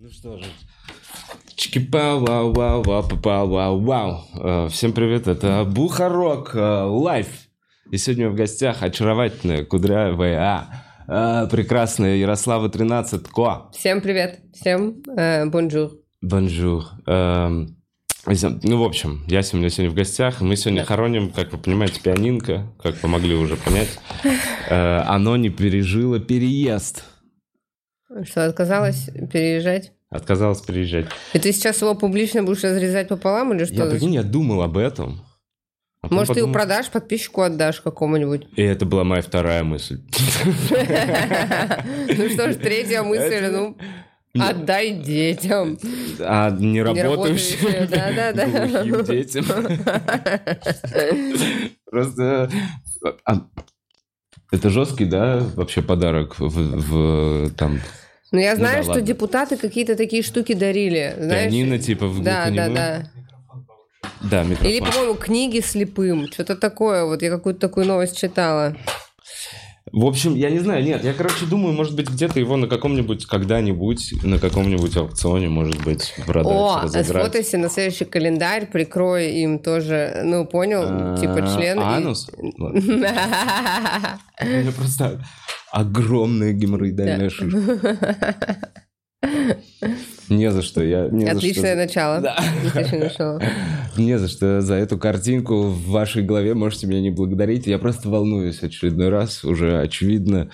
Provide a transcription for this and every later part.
Ну что же. Чики-пау, вау, вау, вау, пау, вау, вау. Э, Всем привет, это Бухарог э, Live. И сегодня в гостях очаровательная, кудрявая, э, прекрасная Ярослава 13 Ко. Всем привет. Всем э, bonjour. Bonjour. Эм, Ну, в общем, я сегодня, сегодня в гостях, мы сегодня хороним, как вы понимаете, пианинка, как вы могли уже понять. Э, Оно не пережило переезд. Что, отказалась переезжать? Отказалось переезжать. И ты сейчас его публично будешь разрезать пополам или что? Я, прикинь, я думал об этом. А Может, ты его подумал, продашь, подписчику отдашь какому-нибудь? И это была моя вторая мысль. Ну что ж, третья мысль, ну, отдай детям. А не работающим Неработающие, да-да-да. глухим детям. Просто... Это жесткий, да, вообще подарок в, в, там Ну, я Ну знаю, да, что ладно. депутаты какие-то такие штуки дарили. Знаешь? пианино, типа, в Да, да, да. Да, микрофон. Или, по-моему, книги слепым. Что-то такое. Вот я какую-то такую новость читала. В общем, я не знаю, нет, я, короче, думаю, может быть, где-то его на каком-нибудь, когда-нибудь, на каком-нибудь аукционе, может быть, продать, О, разыграть. сфотайся на следующий кальендарь, прикрой им тоже, ну, понял, А, типа член. Анус? Меня просто огромная геморроидальная шишка. Не за что, я не за Отличное что. начало. Да. Отличное начало. Не за что за эту картинку в вашей голове можете меня не благодарить. Я просто волнуюсь очередной раз, уже очевидно.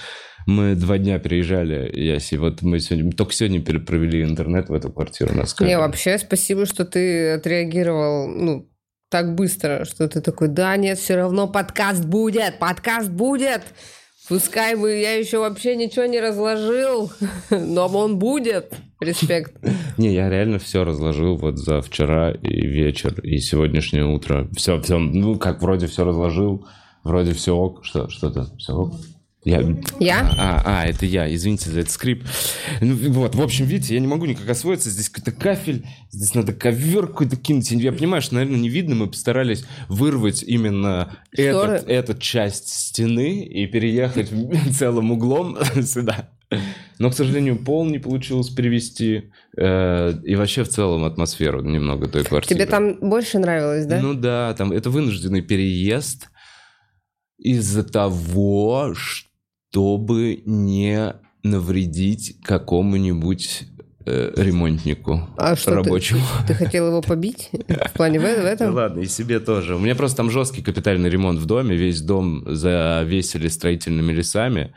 Мы два дня переезжали, Яси, вот мы сегодня, только сегодня провели интернет в эту квартиру. у Нас Не, вообще, спасибо, что ты отреагировал, ну, так быстро, что ты такой, да, нет, все равно подкаст будет, подкаст будет. Пускай бы я еще вообще ничего не разложил, но он будет. Респект. Не, я реально все разложил вот за вчера и вечер, и сегодняшнее утро. Все, все, ну, как вроде все разложил, вроде все ок. Что, что-то, все ок. Я... Я? А, а, это я, извините за этот скрип. Ну, вот, в общем, видите, я не могу никак освоиться. Здесь какой-то кафель, здесь надо ковер какой-то кинуть. Я понимаю, что, наверное, не видно. Мы постарались вырвать именно Шторы. этот, эту часть стены и переехать целым углом сюда. Но, к сожалению, пол не получилось перевести. э, и вообще в целом атмосферу немного той квартиры. Тебе там больше нравилось, да? Ну да, там это вынужденный переезд из-за того, чтобы не навредить какому-нибудь э, ремонтнику А что, ты- рабочему. Ты хотел его побить? В плане в, в Да этом? ладно, и себе тоже. У меня просто там жесткий капитальный ремонт в доме. Весь дом завесили строительными лесами.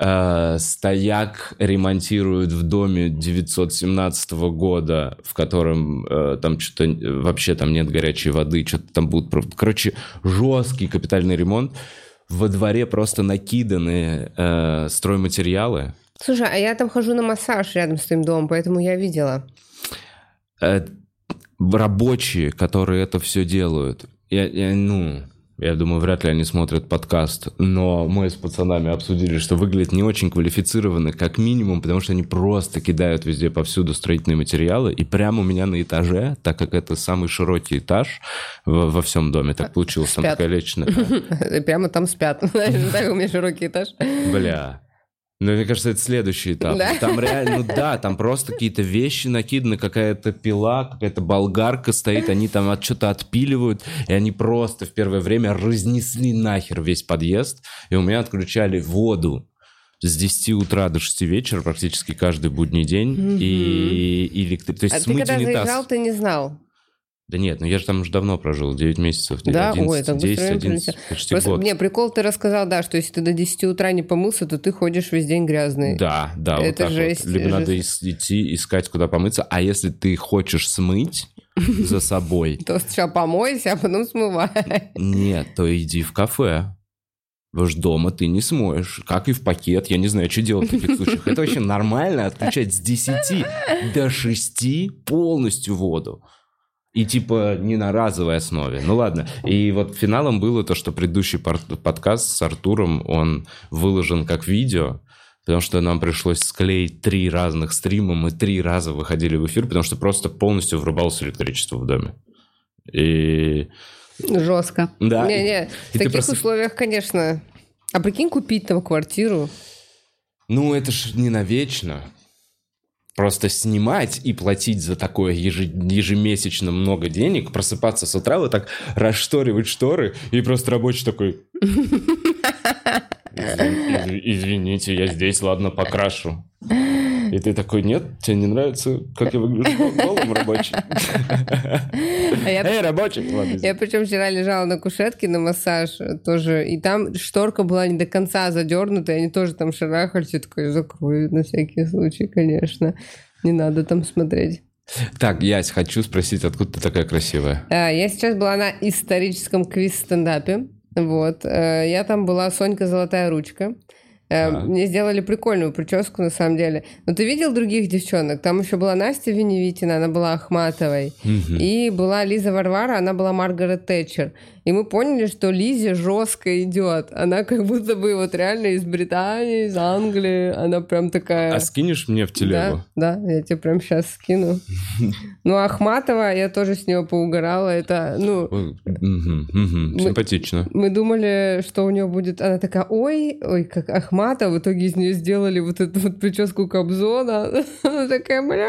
Э, Стояк ремонтируют в доме 917 года, в котором э, там что-то вообще там нет горячей воды, что-то там будут... Короче, жесткий капитальный ремонт. Во дворе просто накиданы э, стройматериалы. Слушай, а я там хожу на массаж рядом с твоим домом, поэтому я видела. э, рабочие, которые это все делают, я, я, ну, я думаю, вряд ли они смотрят подкаст, но мы с пацанами обсудили, что выглядит не очень квалифицированно, как минимум, потому что они просто кидают везде повсюду строительные материалы, и прямо у меня на этаже, так как это самый широкий этаж во, во всем доме, так получилось, там Спят. такая личная... Прямо там спят. Знаешь, так у меня широкий этаж. Бля. Ну, мне кажется, это следующий этап. Да? Там реально, ну да, там просто какие-то вещи накиданы, какая-то пила, какая-то болгарка стоит, они там от что-то отпиливают, и они просто в первое время разнесли нахер весь подъезд, и у меня отключали воду с 10 утра до 6 вечера практически каждый будний день, и электри... То есть А ты смыть когда унитаз. заезжал, ты не знал. Да нет, ну я же там уже давно прожил, 9 месяцев, Да? 11, Ой, быстро 10, время 11, пролетело. почти Просто, год. не, прикол ты рассказал, да, что если ты до 10 утра не помылся, то ты ходишь весь день грязный. Да, да, вот Это так жесть, вот. Либо жесть. надо идти искать, куда помыться. А если ты хочешь смыть за собой, То сначала помойся, а потом смывай. нет, то иди в кафе. Потому что дома ты не смоешь. Как и в пакет. Я не знаю, что делать в таких случаях. Это вообще нормально отключать с 10 до 6 полностью воду. И типа не на разовой основе. Ну ладно. И вот финалом было то, что предыдущий подкаст с Артуром, он выложен как видео. Потому что нам пришлось склеить три разных стрима, мы три раза выходили в эфир, потому что просто полностью врубалось электричество в доме. И Жестко. Да, Не-не, в таких просто- условиях, конечно. А прикинь, купить там квартиру. Ну, это ж не навечно. Просто снимать и платить за такое еже- ежемесячно много денег, просыпаться с утра, вот так расшторивать шторы, и просто рабочий такой... «Извин- Извините, я здесь, ладно, покрашу. И ты такой, нет, тебе не нравится, как я выгляжу голым рабочий? А Эй, рабочий! Я причем вчера лежала на кушетке на массаж э, тоже, и там шторка была не до конца задернута, они тоже там шарахались, я такой, закрою на всякий случай, конечно. Не надо там смотреть. Так, Ясь, хочу спросить, откуда ты такая красивая? А, Я сейчас была на историческом квиз-стендапе. Вот. Э, Я там была Сонька Золотая Ручка. Э. Мне сделали прикольную прическу, на самом деле. Но ты видел других девчонок? Там еще была Настя Веневитина, она была Ахматовой. И была Лиза Варвара, она была Маргарет Тэтчер. И мы поняли, что Лизе жестко идет. Она как будто бы вот реально из Британии, из Англии. Она прям такая... А скинешь мне в телегу? Да, да, я тебе прям сейчас скину. Ну, Ахматова, я тоже с нее поугорала. Это, ну, Симпатично. мы думали, что у нее будет... Она такая, ой, ой, как Ахмата. В итоге из нее сделали вот эту вот прическу Кобзона. Она такая, бля.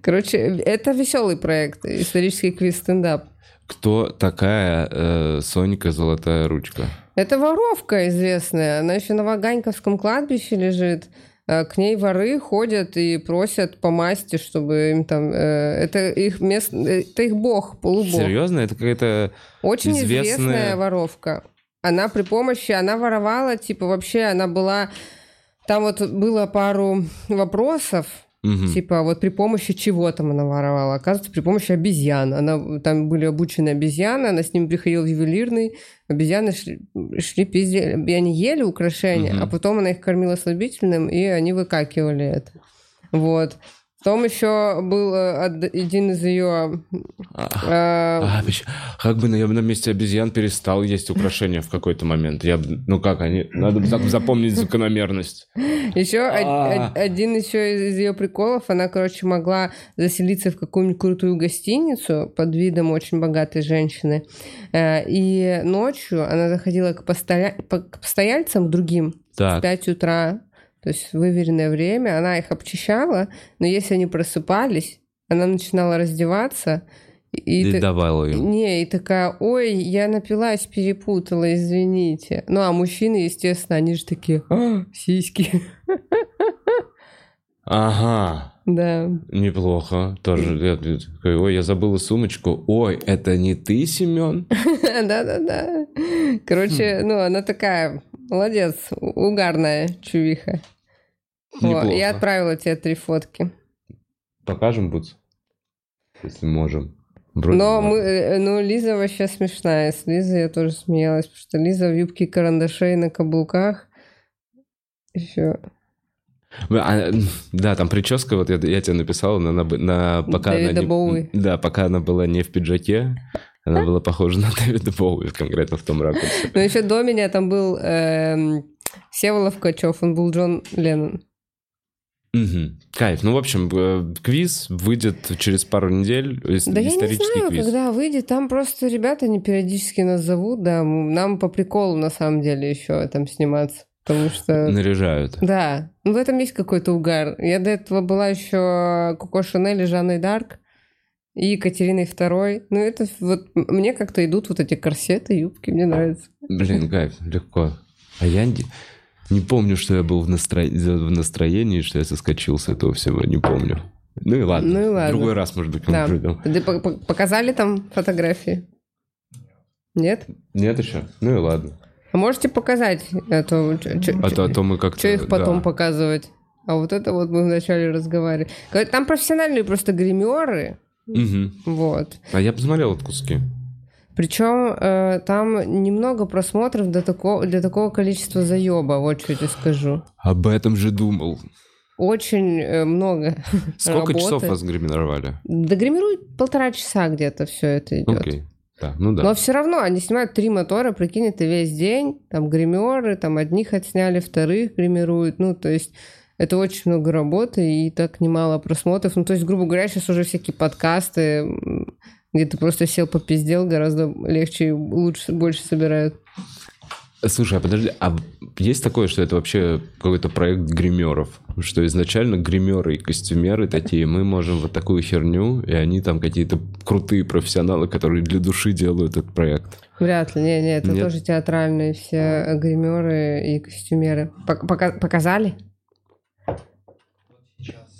Короче, это веселый проект, исторический квиз-стендап. Кто такая э, Сонька Золотая Ручка? Это воровка известная. Она еще на Ваганьковском кладбище лежит. Э, К ней воры ходят и просят по масти, чтобы им там... э, Это их мест... Это их бог, полубог. Серьезно? Это какая-то... Очень Известная- известная воровка. Она при помощи... Она воровала, типа, вообще она была... Там вот было пару вопросов, Мгм. Типа, вот при помощи чего там она воровала? Оказывается, при помощи обезьян. Она, там были обучены обезьяны, она с ними приходила в ювелирный, обезьяны шли, шли пиздели. И они ели украшения, Мгм. а потом она их кормила слабительным, и они выкакивали это. Вот. Потом еще был э, од- один из ее... А, а, вообще, как бы я бы на месте обезьян перестал есть украшения в какой-то момент. Я, ну как они? Надо запомнить закономерность. Еще А. один еще из ее приколов, она, короче, могла заселиться в какую-нибудь крутую гостиницу под видом очень богатой женщины. Э, И ночью она заходила к, постоя- по- к постояльцам другим в Так. 5 утра, то есть в выверенное время, она их обчищала, но если они просыпались, она начинала раздеваться, и, И ты- давала им. не, и такая, ой, я напилась, перепутала, извините. Ну, а мужчины, естественно, они же такие, «А, сиськи. Ага. Да. Неплохо. Тоже. я такой, Ой, я забыла сумочку. Ой, это не ты, Семен? Да-да-да. Короче, Хм. ну, она такая, молодец, угарная чувиха. Неплохо. Я отправила тебе три фотки. Покажем, Буц? Если можем. Вроде Но мы, э, ну, Лиза вообще смешная. С Лизой я тоже смеялась, потому что Лиза в юбке карандашей на каблуках. Еще. А, да, там прическа, вот я, я тебе написал, на, на, на- пока она Дэвида не- Боуи. Да, пока она была не в пиджаке, она была похожа на Дэвида Боуи, конкретно в том ракурсе. Но еще до меня там был эм, Всеволод Ткачев, он был Джон Леннон. Мгм. Кайф. Ну, в общем, э, квиз выйдет через пару недель, Да я не знаю, квиз. когда выйдет. Там просто ребята, они периодически нас зовут, да. Нам по приколу, на самом деле, еще там сниматься. Потому что... Наряжают. Да, ну в этом есть какой-то угар. Я до этого была еще Коко Шанель и Жанной Дарк и Екатериной Второй. Ну это вот мне как-то идут вот эти корсеты, юбки, мне нравится. Блин, кайф, легко. А я не, не помню, что я был в, настро- в настроении, что я соскочил с этого всего, не помню. Ну и ладно. Ну и ладно. Другой раз, может быть, Да. придем. Показали там фотографии? Нет? Нет еще? Ну и ладно. А можете показать? А то, А то, а то мы как-то... Что их потом да. показывать? А вот это вот мы вначале разговаривали. Там профессиональные просто гримеры. Мгм. Вот. А я посмотрел вот куски. Причем э, там немного просмотров для такого, для такого количества заеба, вот что я тебе скажу. Об этом же думал. Очень э, много Сколько работы. часов вас гримировали? Догримируют полтора часа где-то все это идет. Окей. Да, ну да. Но все равно они снимают три мотора, прикинь, это весь день. Там гримеры, там одних отсняли, вторых гримируют. Ну, то есть это очень много работы и так немало просмотров. Ну, то есть, грубо говоря, сейчас уже всякие подкасты, где ты просто сел попиздел, гораздо легче и лучше, больше собирают. Слушай, а подожди, а есть такое, что это вообще какой-то проект гримеров? Что изначально гримеры и костюмеры такие, мы можем вот такую херню, и они там какие-то крутые профессионалы, которые для души делают этот проект. Вряд ли, не, не, это Нет? тоже театральные все гримеры и костюмеры. Пок- пока- показали?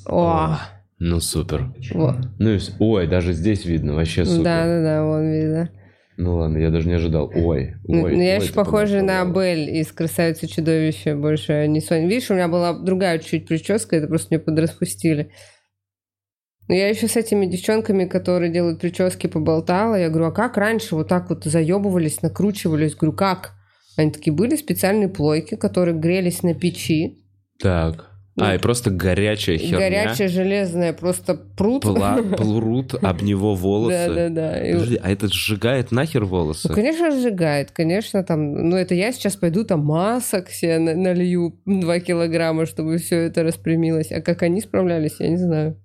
О, Ну супер. во. Ну и ой, даже здесь видно, вообще супер. Да, да, да, вон видно. Ну ладно, я даже не ожидал. Ой, Ну, ой. ну, я еще похожа на. Белль из «Красавицы и чудовище», больше не Соня. Видишь, у меня была другая чуть прическа, это просто мне подраспустили. Но я еще с этими девчонками, которые делают прически, поболтала. Я говорю, а как раньше вот так вот заебывались, накручивались? Говорю, как? Они такие, были специальные плойки, которые грелись на печи. Так. А, и просто горячая херня. Горячая, железная, просто пруд. Пла- плурут об него волосы. Да-да-да. И- Подожди, а это сжигает нахер волосы? Ну, конечно, сжигает, конечно, там, ну, это я сейчас пойду там масок себе на- налью 2 килограмма, чтобы все это распрямилось. А как они справлялись, я не знаю.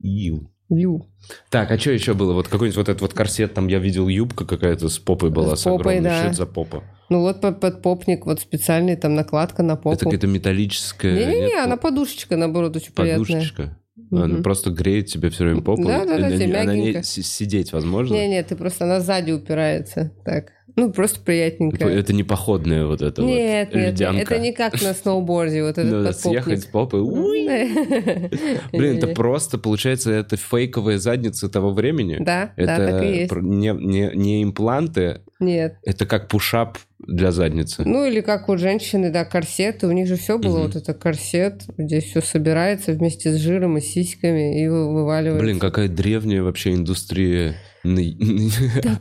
Ил. Лью. Так, а что еще было? Вот какой-нибудь вот этот вот корсет, там я видел юбка какая-то с попой была, С с, попой, огромной. да. Что это за попа? Ну, вот под, подпопник, вот специальный, там, накладка на попу. Это какая-то металлическая... Не-не-не, нет, она подушечка, наоборот, очень приятная. подушечка. Она Мгм. просто греет тебе все время попу. Да-да-да, На- тебе на- на ней мягенько. си- сидеть возможно? Не-не, ты просто, она сзади упирается. Так. Ну, просто приятненькая. Это не походное вот это Нет, вот нет, ледянка. это не как на сноуборде, вот этот Надо съехать с попы. Блин, это просто, получается, это фейковые задницы того времени. Да, Это да, так и есть. не, не, не импланты, Нет. это как пушап для задницы. Ну, или как у женщины, да, корсеты. У них же все было, Мгм. вот это корсет, где все собирается вместе с жиром и сиськами и вы- вываливается. Блин, какая древняя вообще индустрия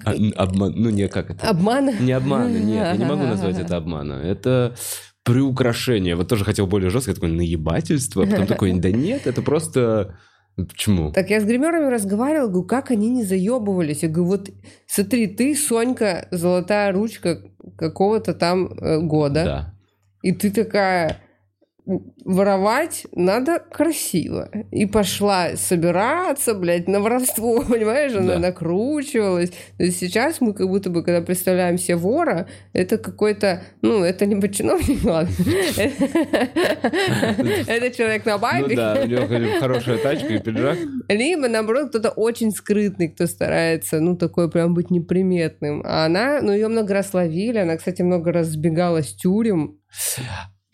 а- обман- Ну, не как это. Обмана? Не обмана, нет, я не могу назвать это обмана. Это приукрашение. Вот тоже хотел более жестко, такое наебательство, а потом такой, да нет, это просто... Почему? Так я с гримерами разговаривала, говорю, как они не заебывались. Я говорю, вот смотри, ты, Сонька, золотая ручка какого-то там э, года, Да. и ты такая, «М, воровать надо красиво. И пошла собираться, блядь, на воровство, понимаешь? Она Да. накручивалась. То есть сейчас мы как будто бы, когда представляем себе вора, это какой-то, ну, это не чиновник, ладно. Это человек на Ну байке. да, у него хорошая тачка и пиджак. Либо, наоборот, кто-то очень скрытный, кто старается, ну, такой прям быть неприметным. А она, ну, ее много раз ловили. Она, кстати, много раз сбегала с тюрем.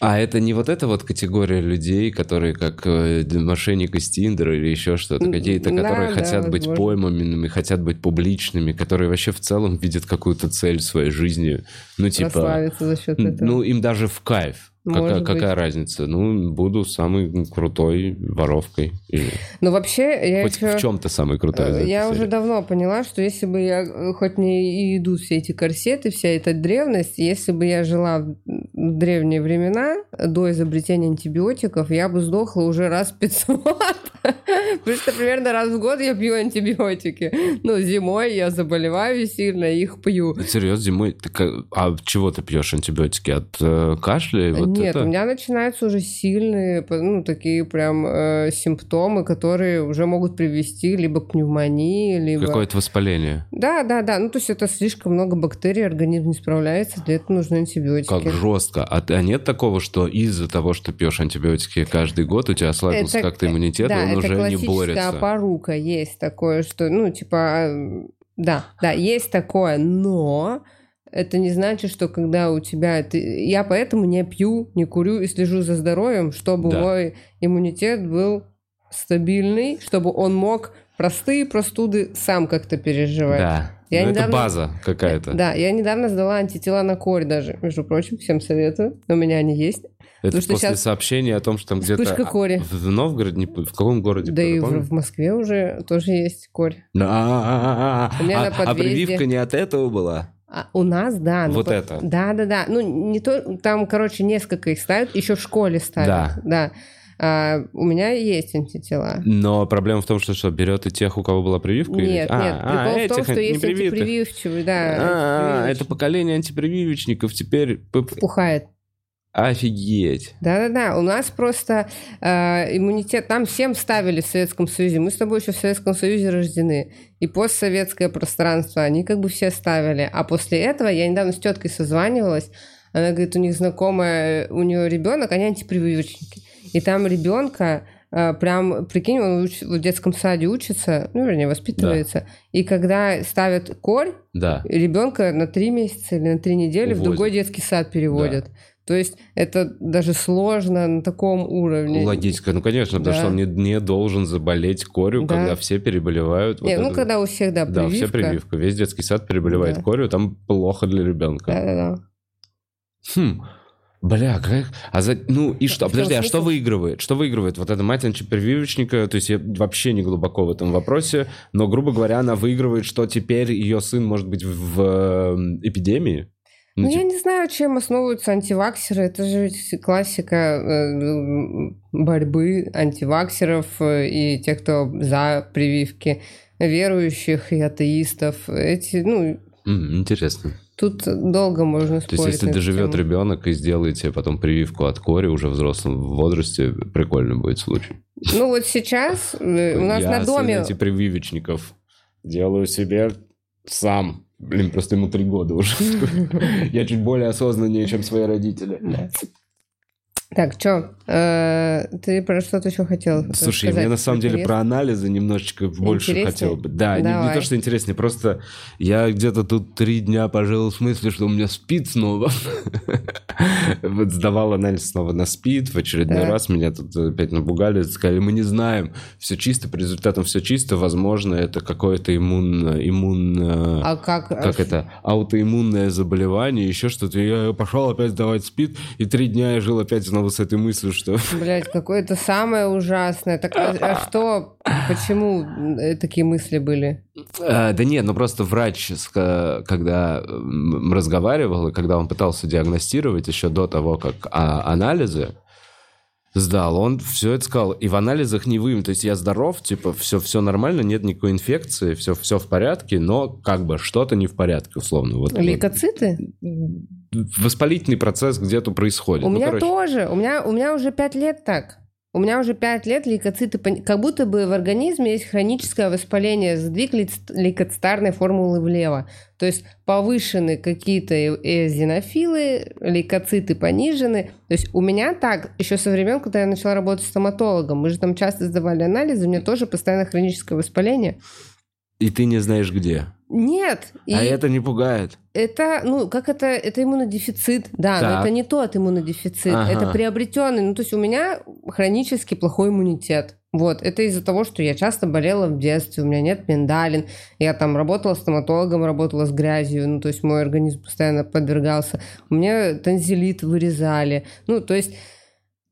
А это не вот эта вот категория людей, которые как э, мошенник из Тиндера или еще что-то, какие-то, да, которые да, хотят быть возможно. пойманными, хотят быть публичными, которые вообще в целом видят какую-то цель в своей жизни. Ну, типа... За счет этого. Ну, им даже в кайф. Какая, Может быть. какая разница? Ну, буду самой крутой воровкой. Или Но вообще, я хоть еще... в чем-то самой крутой. этой Я серии. уже давно поняла, что если бы я, э, хоть мне и идут все эти корсеты, вся эта древность, если бы я жила в древние времена, до изобретения антибиотиков, я бы сдохла уже раз 500. Потому что примерно раз в год я пью антибиотики. Ну, зимой я заболеваю сильно, их пью. Серьезно, зимой? а чего ты пьешь антибиотики? От э, кашля? Нет, это? у меня начинаются уже сильные, ну, такие прям э, симптомы, которые уже могут привести либо к пневмонии, либо... Какое-то воспаление. Да, да, да. Ну, то есть это слишком много бактерий, организм не справляется, для этого нужны антибиотики. Как жестко. А, а нет такого, что из-за того, что пьешь антибиотики каждый год, у тебя ослабился Это- как-то иммунитет, да, и он это уже не борется? порука. Есть такое, что, ну, типа, э, да, да, есть такое, но это не значит, что когда у тебя... ты- Я поэтому не пью, не курю и слежу за здоровьем, чтобы Да. мой иммунитет был стабильный, чтобы он мог простые простуды сам как-то переживать. Да. Я Ну, это недавно- база какая-то. Да, я недавно сдала антитела на корь даже, между прочим, всем советую. У меня они есть. Это Потому после щас сообщения о том, что там где-то... кори. В Новгороде, в каком городе? Да и в, в Москве уже тоже есть корь. А, а, а, а, а прививка не от этого была? А у нас, да. ну, Вот по- это. Да, да, да. Ну, не то, там, короче, несколько их ставят, еще в школе ставят. Да. Да. А, у меня есть антитела. Но проблема в том, что что, берет и тех, у кого была прививка? или- Нет, А, нет. а, Прикол в том, что есть антипрививчивые, да. А, а, антипрививочные. это поколение антипрививочников теперь... п- п- Пухает. Офигеть. Да-да-да, у нас просто э, иммунитет, там всем ставили в Советском Союзе, мы с тобой еще в Советском Союзе рождены, и постсоветское пространство, они как бы все ставили, а после этого, я недавно с теткой созванивалась, Она говорит, у них знакомая, у нее ребенок, они антипрививочники. И там ребенка э, прям, прикинь, он уч- в детском саде учится, ну, вернее, воспитывается. И когда ставят корь, Да. ребенка на три месяца или на три недели в Увозят. другой детский сад переводят. То есть это даже сложно на таком уровне. Логическое, ну конечно, потому Да. что он не, не должен заболеть корью, Да. когда все переболевают. Не, Вот ну, это- когда у всех, да, Да, прививка. все прививка. Весь детский сад переболевает Да. корью, там плохо для ребенка. Да-да-да. Хм. Бля, как... А за... Ну и что? Подожди, а что выигрывает? Что выигрывает? Вот эта мать антипрививочника, то есть я вообще не глубоко в этом вопросе, но, грубо говоря, она выигрывает, что теперь ее сын может быть в, в, э, эпидемии? Ну, Ну, я типа, не знаю, чем основываются антиваксеры. Это же классика э, борьбы антиваксеров э, и тех, кто за прививки, верующих и атеистов. Эти, ну, интересно. тут долго можно То спорить. есть, если доживет тему. ребенок и сделает тебе потом прививку от кори уже в взрослом возрасте, прикольно будет случай. Ну, вот сейчас э, у нас Я на доме... сын антипрививочников делаю себе сам. Блин, просто ему три года уже. Я чуть более осознаннее, чем свои родители. Так, что? ты про что-то еще хотел Слушай, сказать? мне на самом деле про анализы немножечко больше Интереснее? хотел бы. Да, не, не то, что интереснее, просто я где-то тут три дня пожил в смысле, что у меня спид снова. Вот сдавал анализ снова на спид, в очередной раз меня тут опять напугали, сказали, мы не знаем, все чисто, по результатам все чисто, возможно, это какое-то иммун... иммун А как? как это, аутоиммунное заболевание, еще что-то. Я пошел опять сдавать спид, и три дня я жил опять снова с этой мыслью, что... Блять, какое-то самое ужасное. Так, а, а что? Почему э, такие мысли были? А, да нет, ну просто врач, ска- когда разговаривал, и когда он пытался диагностировать еще до того, как а, анализы сдал, он все это сказал. И в анализах не выявлено. То есть я здоров, типа, все, все нормально, нет никакой инфекции, все, все в порядке, но как бы что-то не в порядке, условно. Вот, Лейкоциты? вот. Воспалительный процесс где-то происходит. У Ну, меня короче. тоже. У меня, у меня уже пять лет так. У меня уже пять лет лейкоциты, как будто бы в организме есть хроническое воспаление, сдвиг лейкоцитарной формулы влево. То есть повышены какие-то э- эозинофилы, лейкоциты понижены. То есть у меня так, еще со времен, когда я начала работать стоматологом, мы же там часто сдавали анализы, у меня тоже постоянно хроническое воспаление. И ты не знаешь где. Нет. И А это не пугает. это, ну, как это, это иммунодефицит, да, но Так. это не тот иммунодефицит, Ага. это приобретенный, ну, то есть у меня хронически плохой иммунитет. Вот, это из-за того, что я часто болела в детстве, у меня нет миндалин, я там работала стоматологом, работала с грязью, ну, то есть мой организм постоянно подвергался. У меня танзелит вырезали, ну, то есть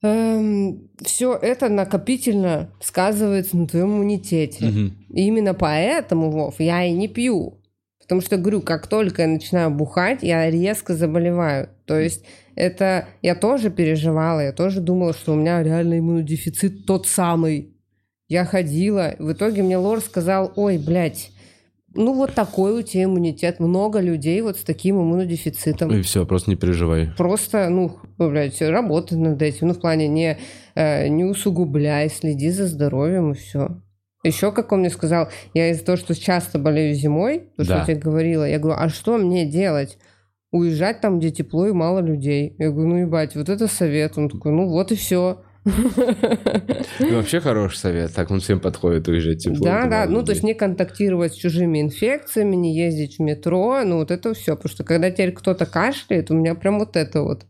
все это накопительно сказывается на твоем иммунитете. Мгм. И именно поэтому, Вов, я и не пью. Потому что, говорю, как только я начинаю бухать, я резко заболеваю. То есть это я тоже переживала, я тоже думала, что у меня реально иммунодефицит тот самый. Я ходила, в итоге мне Лор сказал, ой, блядь, ну вот такой у тебя иммунитет. Много людей вот с таким иммунодефицитом. И все, просто не переживай. Просто, ну, блядь, работай над этим. Ну, в плане не, э, не усугубляй, следи за здоровьем и все. Еще, как он мне сказал, я из-за того, что часто болею зимой, то, что Да. я тебе говорила, я говорю, а что мне делать? Уезжать там, где тепло и мало людей. Я говорю, ну, ебать, вот это совет. Он такой, ну, вот и все. Ну, вообще хороший совет. Так он всем подходит уезжать тепло. Да, да, ну, то есть не контактировать с чужими инфекциями, не ездить в метро, ну, вот это все. Потому что когда теперь кто-то кашляет, у меня прям вот это вот.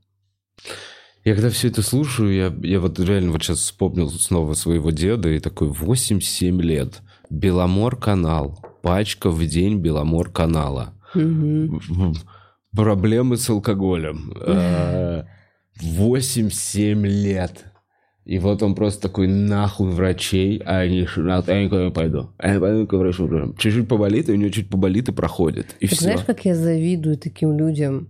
Я когда все это слушаю, я, я вот реально вот сейчас вспомнил снова своего деда и такой 8-7 лет. Беломор-канал. Пачка в день Беломор-канала. Проблемы с алкоголем. Э, 8-7 лет. И вот он просто такой, нахуй врачей, а они, а я никуда не пойду. А я пойду к врачу. Чуть-чуть поболит, и у него чуть поболит и проходит. И Так все. знаешь, как я завидую таким людям?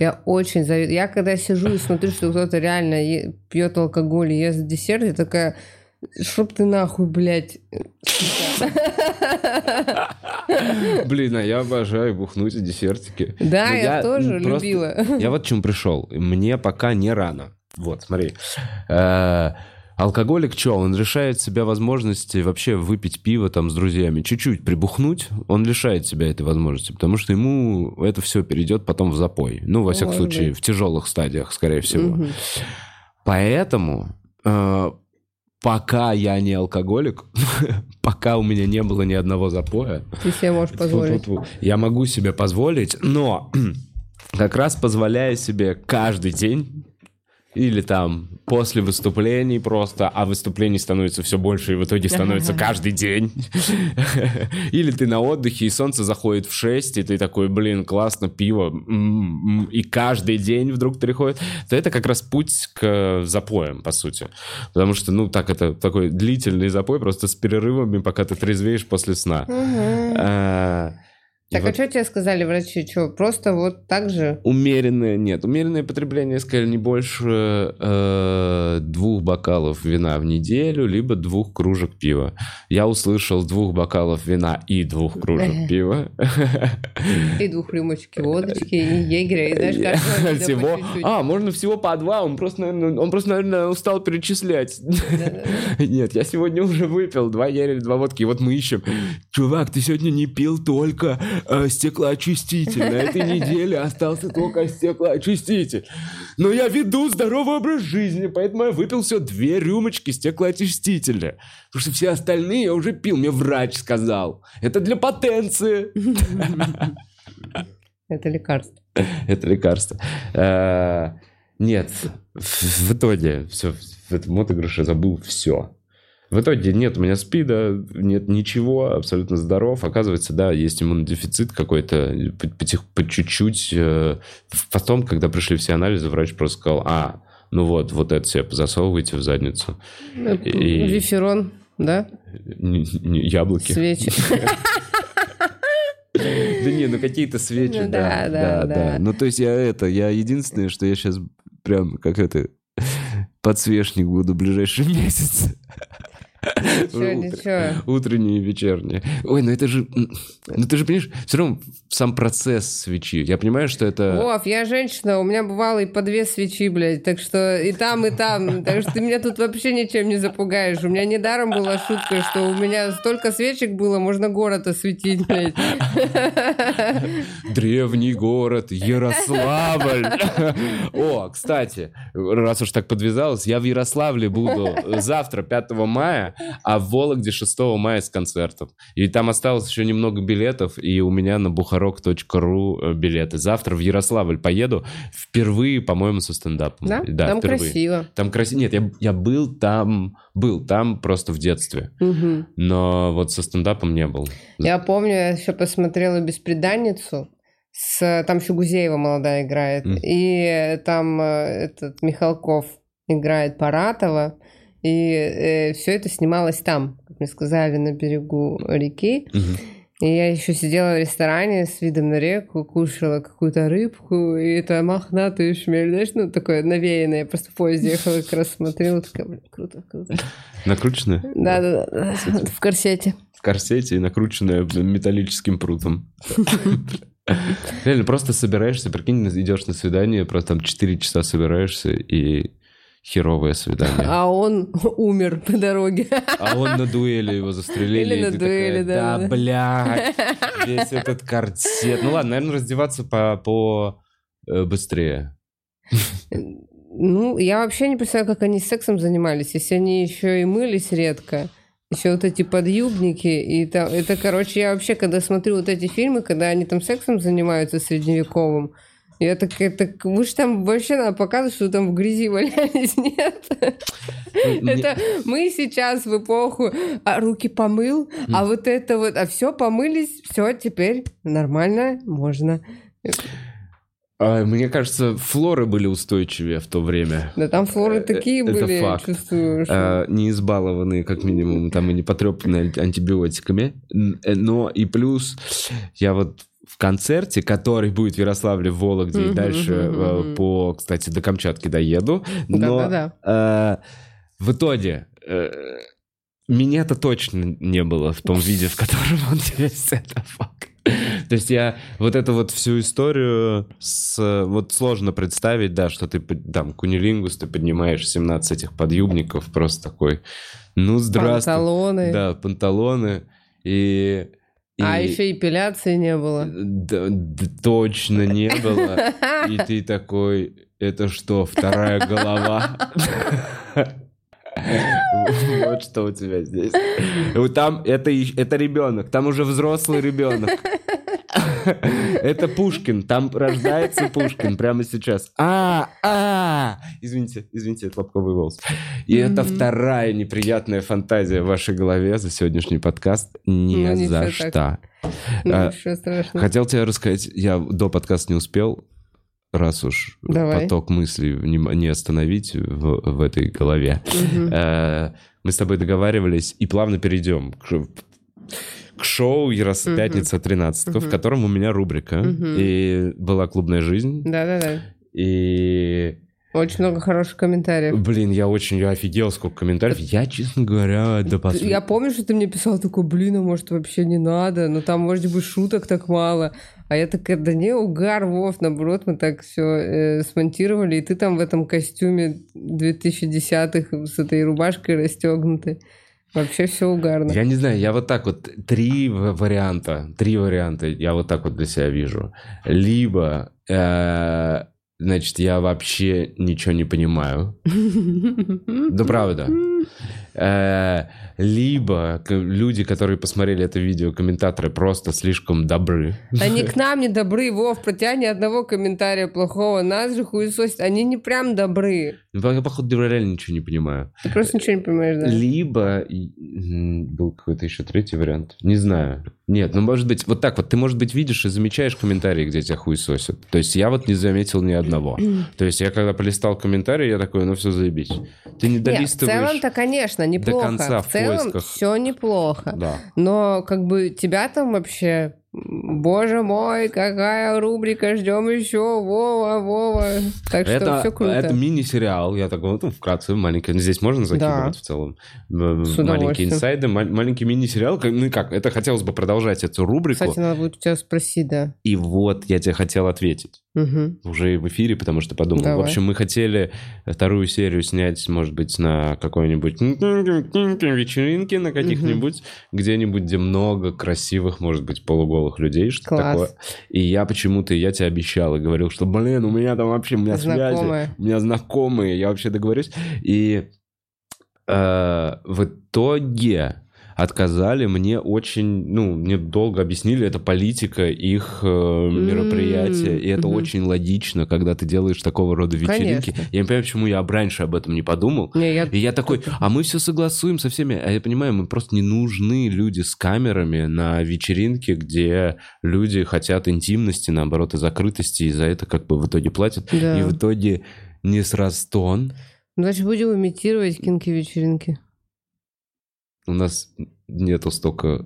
Я очень завидую. Я когда сижу и смотрю, что кто-то реально пьет алкоголь и ест десерт, я такая, чтоб ты нахуй, блядь. Блин, а я обожаю бухнуть и десертики. Да, Но я тоже просто- любила. Я вот к чему пришел. Мне пока не рано. Вот, смотри. Э, Алкоголик что, он лишает себя возможности вообще выпить пиво там с друзьями, чуть-чуть прибухнуть, он лишает себя этой возможности, потому что ему это все перейдет потом в запой. Ну, во всяком случае, быть. в тяжелых стадиях, скорее всего. Мгм. Поэтому, э, пока я не алкоголик, пока у меня не было ни одного запоя, Ты себе можешь позволить. Я могу себе позволить, но как раз позволяя себе каждый день или там после выступлений просто, а выступлений становится все больше, и в итоге становится каждый день. Или ты на отдыхе, и солнце заходит в 6, и ты такой, блин, классно, пиво, м, м, и каждый день вдруг переходит, то это как раз путь к запоям, по сути. Потому что, ну, так это такой длительный запой, просто с перерывами, пока ты трезвеешь после сна. А, и Так, вот а что тебе сказали врачи? Что, просто вот так же? Умеренное, нет, умеренное потребление, сказали, не больше э, двух бокалов вина в неделю, либо двух кружек пива. Я услышал двух бокалов вина и двух кружек пива. И двух рюмочки водочки, и егеря, и знаешь, вида по Всего, а, можно всего по два, он просто, наверное, он просто, наверное, устал перечислять. Нет, я сегодня уже выпил два егеря, два водки, и вот мы ищем. Чувак, ты сегодня не пил только э, стеклоочиститель, на этой неделе остался только стеклоочиститель. Но я веду здоровый образ жизни, поэтому я выпил все две рюмочки стеклоочистителя. Потому что все остальные я уже пил, мне врач сказал. Это для потенции. Это лекарство. Это лекарство. Э, Нет, в в итоге все, в этом отыгрыше забыл все. В итоге нет у меня спида, нет ничего, абсолютно здоров. Оказывается, да, есть иммунодефицит какой-то, по, по чуть-чуть. э, Потом, когда пришли все анализы, врач просто сказал, а, ну вот, вот это себе засовывайте в задницу. И- Виферон, да? Не- яблоки. Свечи. Да не, ну какие-то свечи, Ну да, да, да, да, да. да. Ну то есть я это, я единственное, что я сейчас прям как это подсвечник буду в ближайший месяц. Ничего, ничего. Утренние и вечерние. Ой, ну это же... Ну ты же понимаешь, все равно сам процесс свечи. Я понимаю, что это... Вов, я женщина, у меня бывало и по две свечи, блядь, так что и там, и там. Так что ты меня тут вообще ничем не запугаешь. У меня недаром была шутка, что у меня столько свечек было, можно город осветить, блядь. Древний город, Ярославль. О, кстати, раз уж так подвязалось, я в Ярославле буду завтра, 5 мая, а в Вологде 6 мая с концертом. И там осталось еще немного билетов, и у меня на бухарок.ру билеты. Завтра в Ярославль поеду впервые, по-моему, со стендапом. Да? Там впервые. красиво. Там красиво. Нет, я, я был там, был там просто в детстве. Мгм. Но вот со стендапом не был. Я помню, я еще посмотрела «Беспреданницу», с, там еще Гузеева молодая играет, Мгм. и там э, этот Михалков играет Паратова, и все это снималось там, как мне сказали, на берегу реки. И я еще сидела в ресторане с видом на реку, кушала какую-то рыбку, и это мохнатую шмель, знаешь, ну, такое навеянное. Я просто в поезде ехала, как раз смотрела, такая, блин, круто, круто. Накрученная? Да-да-да, в корсете. в корсете и накрученная металлическим прутом. Реально, просто собираешься, прикинь, идешь на свидание, просто там 4 часа собираешься, и херовое свидание. А он умер по дороге. А он на дуэли его застрелили. Или на дуэли, такая, да, Да, да. блядь, весь этот корсет. Ну ладно, наверное, раздеваться по, по э, быстрее. Ну, я вообще не представляю, как они сексом занимались, если они еще и мылись редко. Еще вот эти подъюбники. И там, это, короче, я вообще, когда смотрю вот эти фильмы, когда они там сексом занимаются средневековым, я такая, так вы же там вообще надо показывать, что там в грязи валялись, нет? Ну, Это мы сейчас в эпоху, а руки помыл, а вот это вот, а все помылись, все, теперь нормально, можно. А, Мне кажется, флоры были устойчивее в то время. Да там флоры Э, такие это были, факт. чувствую, что... А, не избалованные, как минимум, там и не потрепанные анти- антибиотиками. Э, Но и плюс, я вот в концерте, который будет в Ярославле, в Вологде, и дальше э, по, кстати, до Камчатки доеду. Но Да-да-да. э, в итоге э, меня-то точно не было в том виде, в котором он есть. Это факт. То есть я вот эту вот всю историю с... Вот сложно представить, да, что ты там кунилингус, ты поднимаешь 17 этих подъюбников, просто такой, ну, здравствуй. Панталоны. Да, панталоны. И... и- А еще эпиляции не было. Да, да, точно не было. И ты такой, это что, вторая голова? Вот что у тебя здесь. Там это, это ребенок, там уже взрослый ребенок. Это Пушкин, там рождается Пушкин прямо сейчас. А, а, извините, извините, это лобковый волос. И это вторая неприятная фантазия в вашей голове за сегодняшний подкаст. Ни Ну, за что. Ну, А. Хотел тебе рассказать, я до подкаста не успел, раз уж Давай. поток мыслей не, не остановить в, в этой голове. Э, Мы с тобой договаривались и плавно перейдем к, к шоу Ярос... Мгм. «Пятница 13 в Мгм. котором у меня рубрика. Мгм. И была клубная жизнь. Да-да-да. И, Очень много хороших комментариев. блин, я очень я офигел, сколько комментариев. Я, честно говоря, до пос- Я помню, что ты мне писал такой, блин, а может вообще не надо, но там, может быть, шуток так мало. А я такая, да не, угар, Вов, наоборот, мы так все смонтировали, и ты там в этом костюме 2010-х с этой рубашкой расстегнутой. Вообще все угарно. Я не знаю, я вот так вот три варианта, три варианта я вот так вот для себя вижу. Либо, э, значит, я вообще ничего не понимаю. Да правда. Либо люди, которые посмотрели это видео, комментаторы просто слишком добры. Они к нам не добры, Вов, про тебя ни одного комментария плохого. Нас же хуесосят. Они не прям добры. Я, походу, реально ничего не понимаю. Ты просто ничего не понимаешь, да? Либо был какой-то еще третий вариант. Не знаю. Нет, ну может быть, вот так вот. Ты, может быть, видишь и замечаешь комментарии, где тебя хуесосят. То есть я вот не заметил ни одного. То есть я когда полистал комментарии, я такой, ну все, заебись. Ты не Нет, в долистываешь... целом-то, конечно, неплохо. конца в в целом поисках. все неплохо. Да. Но как бы тебя там вообще... Боже мой, какая рубрика, ждем еще, Вова, Вова. Так что Это, все круто. это мини-сериал. Я такой, ну, вкратце, маленький. Здесь можно закидывать Да. в целом? С Маленькие инсайды, ма- маленький мини-сериал. Ну как? Это хотелось бы продолжать эту рубрику. Кстати, надо будет у тебя спросить, да. И вот я тебе хотел ответить. Мгм. уже в эфире, потому что подумал. Давай. В общем, мы хотели вторую серию снять, может быть, на какой-нибудь вечеринке, на каких-нибудь, где-нибудь, где много красивых, может быть, полуголых людей, что Класс. такое. И я почему-то, я тебе обещал и говорил, что, блин, у меня там вообще, у меня связи, Знакомая. у меня знакомые, я вообще договорюсь. И э, в итоге отказали мне очень, ну, мне долго объяснили, это политика их э, мероприятия, и это мгм. очень логично, когда ты делаешь такого рода вечеринки. Конечно. Я не понимаю, почему я раньше об этом не подумал. Не, я... И я такой, а мы все согласуем со всеми. А я понимаю, мы просто не нужны люди с камерами на вечеринке, где люди хотят интимности, наоборот, и закрытости, и за это как бы в итоге платят. Да. И в итоге не с тон. Ну, Значит, будем имитировать кинки-вечеринки. У нас нету столько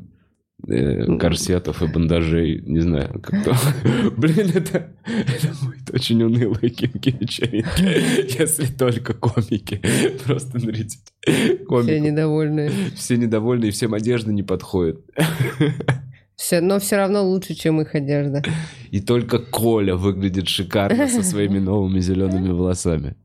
э, корсетов и бандажей, не знаю, как-то. Блин, это, это будет очень унылые кинки вечеринки, если только комики. Просто смотрите, Все комики. недовольные. Все недовольны, и всем одежда не подходит. Все, но все равно лучше, чем их одежда. И только Коля выглядит шикарно со своими новыми зелеными волосами.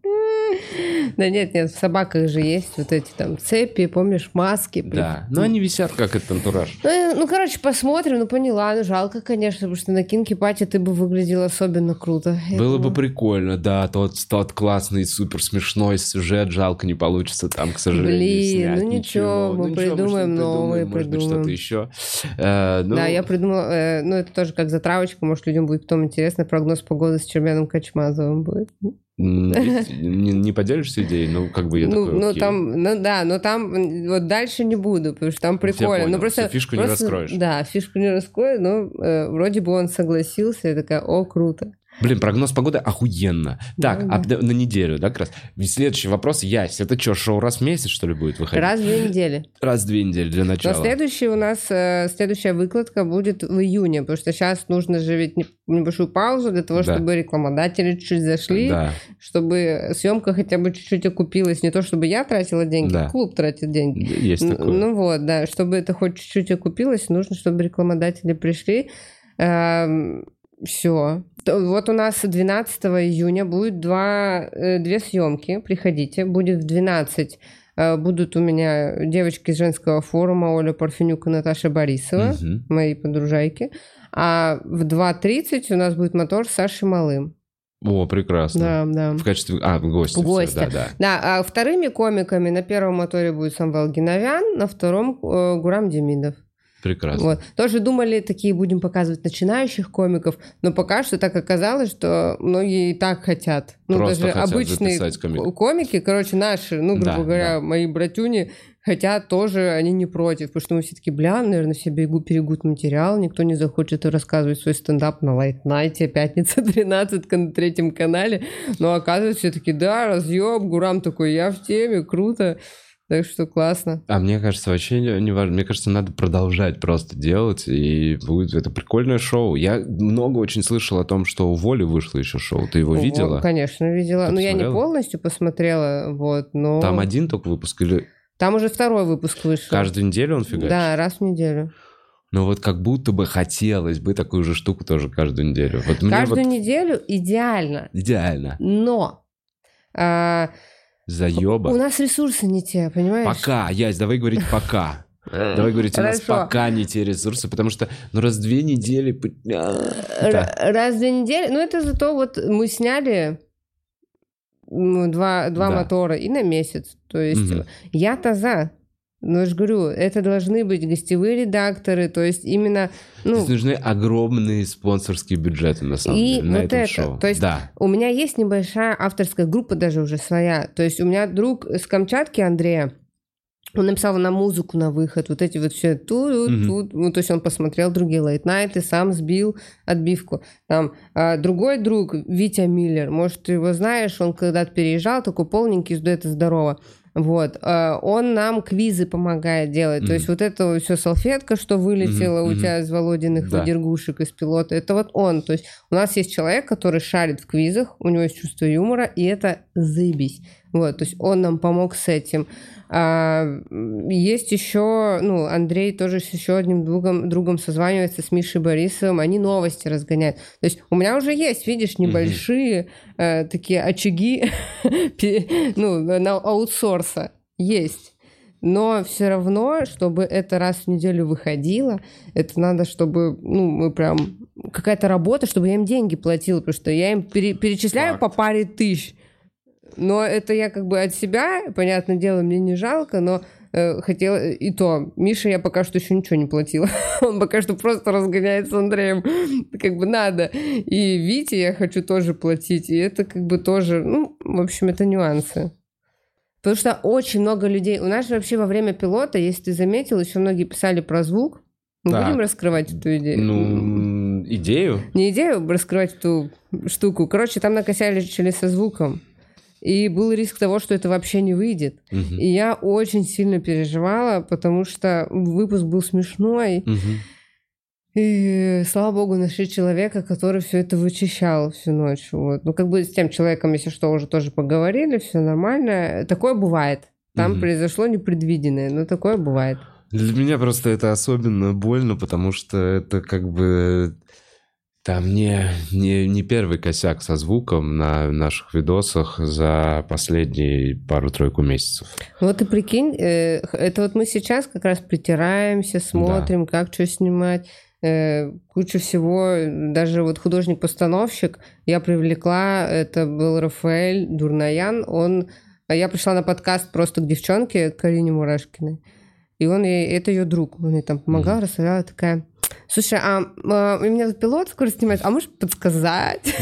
Да нет, нет, в собаках же есть вот эти там цепи, помнишь, маски. Да, но они висят как этот антураж. Ну, э, ну, короче, посмотрим, ну, поняла, ну, жалко, конечно, потому что на кинки пати ты бы выглядел особенно круто. Было бы прикольно, да, тот, тот классный, супер смешной сюжет, жалко не получится там, к сожалению, Блин, ну ничего, мы Ну придумаем может, новые, может быть, придумаем. что-то еще. Э, ну, Да, я придумала, э, ну, это тоже как затравочка, может, людям будет потом интересно, прогноз погоды с Чермяном Качмазовым будет. не, не поделишься идеей, ну, как бы я ну, такой, ну, окей. там, ну, да, но там, м, вот дальше не буду, потому что там прикольно. понял, ну, просто, фишку не просто- раскроешь. Да, фишку не раскрою, но э, вроде бы он согласился, я такая, о, круто. Блин, прогноз погоды охуенно. Так, Да, а на неделю, да, как раз. Следующий вопрос, Ясь, это что, шоу раз в месяц, что ли, будет выходить? Раз в две недели. Раз в две недели для Но начала. следующий у нас, э, следующая выкладка будет в июне, потому что сейчас нужно же ведь не- небольшую паузу для того, Да. чтобы рекламодатели чуть-чуть зашли, Да, чтобы съемка хотя бы чуть-чуть окупилась. Не то, чтобы я тратила деньги, Да. клуб тратит деньги. есть такое. Ну вот, да, чтобы это хоть чуть-чуть окупилось, нужно, чтобы рекламодатели пришли. Все. Вот у нас 12 июня будет два, э, две съемки. Приходите. Будет в 12 э, будут у меня девочки из женского форума Оля Парфенюк и Наташа Борисова, Мгм. мои подружайки. А в 2.30 у нас будет мотор с Сашей Малым. О, прекрасно. Да, да. В качестве... А, гостя. всё, Гостя. Да, да. Да, а вторыми комиками на первом моторе будет Самвел Геновян, на втором э, Гурам Демидов. Прекрасно. Вот. Тоже думали, такие будем показывать начинающих комиков, но пока что так оказалось, что многие и так хотят. Ну, Просто даже хотят обычные комик. ко- комики, короче, наши, ну, грубо Да, говоря, да. мои братюни хотят тоже, они не против, потому что мы все таки бля, наверное, все бегут, перегут материал, никто не захочет рассказывать свой стендап на лайт-найте, пятница 13 на третьем канале, но оказывается, все таки да, разъем, Гурам такой, я в теме, круто, так что классно. А мне кажется, вообще не, не важно. Мне кажется, надо продолжать просто делать, и будет это прикольное шоу. Я много очень слышал о том, что у Воли вышло еще шоу. Ты его О, видела? Конечно, видела. Ты Ну, я не посмотрела? полностью посмотрела, вот, но... Там один только выпуск или Там уже второй выпуск вышел. каждую неделю он фигачит? Да, раз в неделю. Но вот как будто бы хотелось бы такую же штуку тоже каждую неделю. Вот мне Каждую вот неделю идеально. идеально. Но а, у Заеба. нас ресурсы не те, понимаешь? Пока, Ясь, давай говорить пока. Давай говорить, у нас пока не те ресурсы, потому что, ну, раз в две недели... а. Раз две недели. Ну, это зато вот мы сняли ну, два, два Да. мотора и на месяц. То есть я-то за. Но я же говорю, это должны быть гостевые редакторы, то есть именно... Ну, Здесь нужны огромные спонсорские бюджеты, на самом И деле, на вот этом это, шоу. то есть да. У меня есть небольшая авторская группа даже уже своя. То есть у меня друг с Камчатки, Андрея, он написал на музыку на выход, вот эти вот все тут, Мгм. тут. Ну, то есть он посмотрел другие лейтнайты, сам сбил отбивку. Там а, другой друг, Витя Миллер, может, ты его знаешь, он когда-то переезжал, такой полненький, дуэта «Здорово». Вот, а, он нам квизы помогает делать. То Мгм. есть вот это все салфетка, что вылетела Мгм, у тебя из Володиных Да. выдергушек из пилота, это вот он. То есть у нас есть человек, который шарит в квизах, у него есть чувство юмора, и это заебись. Вот, то есть он нам помог с этим. А, есть еще, ну, Андрей тоже с еще одним другом, другом созванивается с Мишей Борисовым, они новости разгоняют. То есть у меня уже есть, видишь, небольшие э, такие очаги ну, на аутсорса. Есть. Но все равно, чтобы это раз в неделю выходило, это надо, чтобы, ну, мы прям... Какая-то работа, чтобы я им деньги платила, потому что я им пере- перечисляю Факт. по паре тысяч. Но это я как бы от себя, понятное дело, мне не жалко, но э, хотела... И то, Миша я пока что еще ничего не платила. Он пока что просто разгоняет с Андреем. Как бы надо. И Вите я хочу тоже платить. И это как бы тоже... Ну, в общем, это нюансы. Потому что очень много людей... У нас же вообще во время пилота, если ты заметил, еще многие писали про звук. Мы Так. будем раскрывать эту идею? Ну, идею? Не идею раскрывать эту штуку. Короче, там накосячили со звуком. И был риск того, что это вообще не выйдет. Мгм. И я очень сильно переживала, потому что выпуск был смешной. Мгм. И, слава богу, нашли человека, который все это вычищал всю ночь. Вот. Ну, как бы с тем человеком, если что, уже тоже поговорили, все нормально. Такое бывает. Там Мгм. произошло непредвиденное, но такое бывает. Для меня просто это особенно больно, потому что это как бы там не, не, не первый косяк со звуком на наших видосах за последние пару-тройку месяцев. Вот и прикинь, э, это вот мы сейчас как раз притираемся, смотрим, как что снимать. э, Кучу всего, даже вот художник-постановщик. Я привлекла, это был Рафаэль Дурнаян, он, а я пришла на подкаст просто к девчонке, к Карине Мурашкиной, и он ей, это ее друг, он ей там помогал, расставляла такая, слушай, а, а, у меня тут пилот скоро снимает, а можешь подсказать?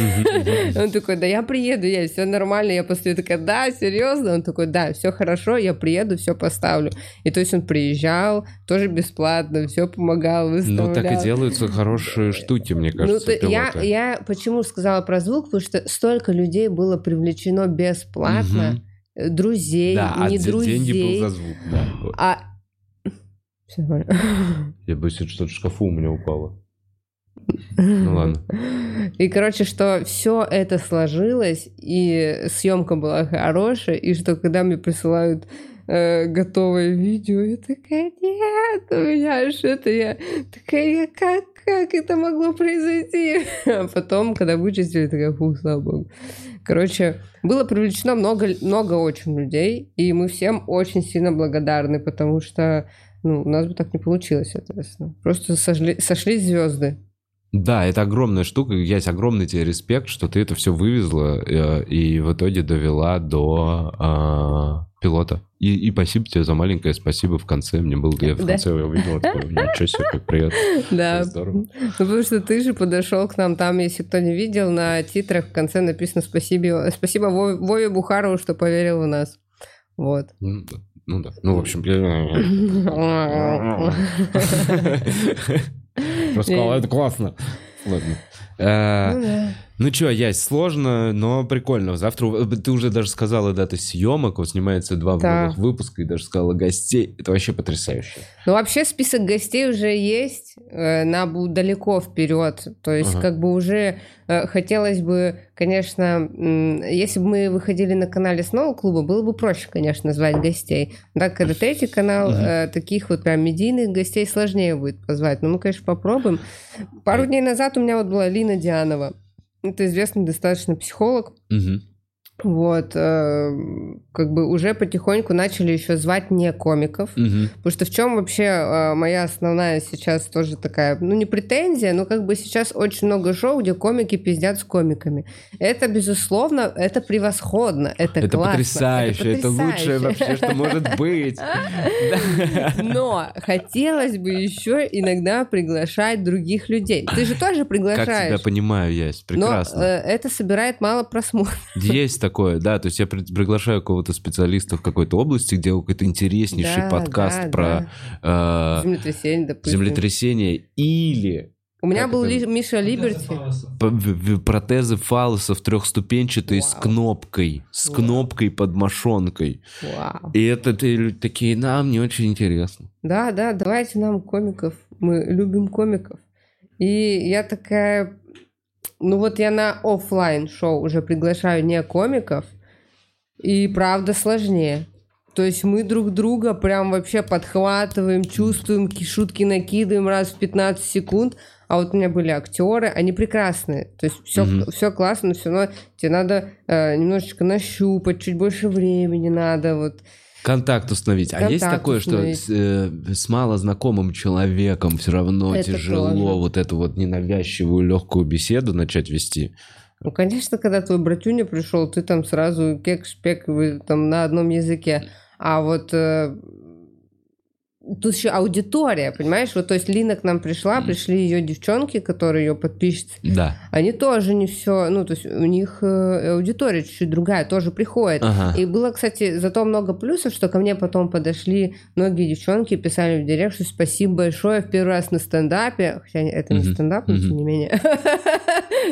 Он такой, да я приеду, я все нормально, я после такая, да, серьезно? Он такой, да, все хорошо, я приеду, все поставлю. И то есть он приезжал, тоже бесплатно, все помогал, выставлял. Ну, так и делаются хорошие штуки, мне Ну, кажется, я, я почему сказала про звук, потому что столько людей было привлечено бесплатно, друзей, Да, а не де- друзей, деньги был за звук, да. А... Всё нормально. Я боюсь, что-то в шкафу у меня упало. Ну ладно. И, короче, что все это сложилось, и съемка была хорошая, и что когда мне присылают э, готовое видео, я такая, нет, у меня аж это я такая, как как это могло произойти? А потом, когда вычистили, такая, фу, слава богу. Короче, было привлечено много, много очень людей, и мы всем очень сильно благодарны, потому что ну, у нас бы так не получилось, соответственно. Просто сошли, сошлись звезды. Да, это огромная штука. Есть огромный тебе респект, что ты это все вывезла э, и в итоге довела до э, пилота. И, и спасибо тебе за маленькое спасибо в конце. Мне было, я в конце я увидел, такой, ничего себе, как приятно. Да, здорово. Ну, потому что ты же подошел к нам там, если кто не видел, на титрах в конце написано спасибо, спасибо Вове Бухарову, что поверил в нас. Вот. Ну да. Ну да. Ну, в общем, Рассказал, это классно. Ладно. Ну, что, Ясь, сложно, но прикольно. Завтра ты уже даже сказала даты съемок, вот снимается два да. новых выпуска, и даже сказала гостей. Это вообще потрясающе. Ну, вообще список гостей уже есть, э, на далеко вперед. То есть, ага. как бы уже э, хотелось бы, конечно, если бы мы выходили на канале снова клуба, было бы проще, конечно, звать гостей. Так, когда третий канал, э, таких вот прям медийных гостей сложнее будет позвать. Но мы, конечно, попробуем. Пару дней назад у меня вот была Лина Дианова. Это известный достаточно психолог. Угу. Вот, э, как бы уже потихоньку начали еще звать не комиков, угу. потому что в чем вообще э, моя основная сейчас тоже такая, ну не претензия, но как бы сейчас очень много шоу, где комики пиздят с комиками. Это безусловно, это превосходно, это, это классно, потрясающе, это, потрясающе. это лучшее вообще, что может быть. Но хотелось бы еще иногда приглашать других людей. Ты же тоже приглашаешь. Как тебя понимаю, есть прекрасно. Но э, это собирает мало просмотров. Есть такое, да, то есть я приглашаю кого-то специалиста в какой-то области, где какой-то интереснейший да, подкаст да, про да. Э, землетрясение, допустим. землетрясение или у меня был Ли, Миша Либерти. Протезы фалосов трехступенчатые Вау. с кнопкой. С Вау. кнопкой под мошонкой. Вау. И это такие, нам не очень интересно. Да, да, давайте нам комиков. Мы любим комиков. И я такая, ну вот я на офлайн шоу уже приглашаю не комиков, и правда сложнее. То есть мы друг друга прям вообще подхватываем, чувствуем, шутки накидываем раз в 15 секунд. А вот у меня были актеры, они прекрасные. То есть все, mm-hmm. все классно, но все равно тебе надо э, немножечко нащупать, чуть больше времени надо. Вот. Контакт установить. Контакт а есть такое, установить. что с, э, с малознакомым человеком все равно это тяжело тоже. вот эту вот ненавязчивую легкую беседу начать вести? Ну, конечно, когда твой братюня пришел, ты там сразу кек-шпек, вы там на одном языке. А вот э, Тут еще аудитория, понимаешь? Вот, то есть Лина к нам пришла, пришли ее девчонки, которые ее подписчицы. Да. Они тоже не все, ну, то есть у них э, аудитория чуть-чуть другая, тоже приходит. Ага. И было, кстати, зато много плюсов, что ко мне потом подошли многие девчонки, писали в директ, что спасибо большое, в первый раз на стендапе, хотя это не стендап, но тем не менее.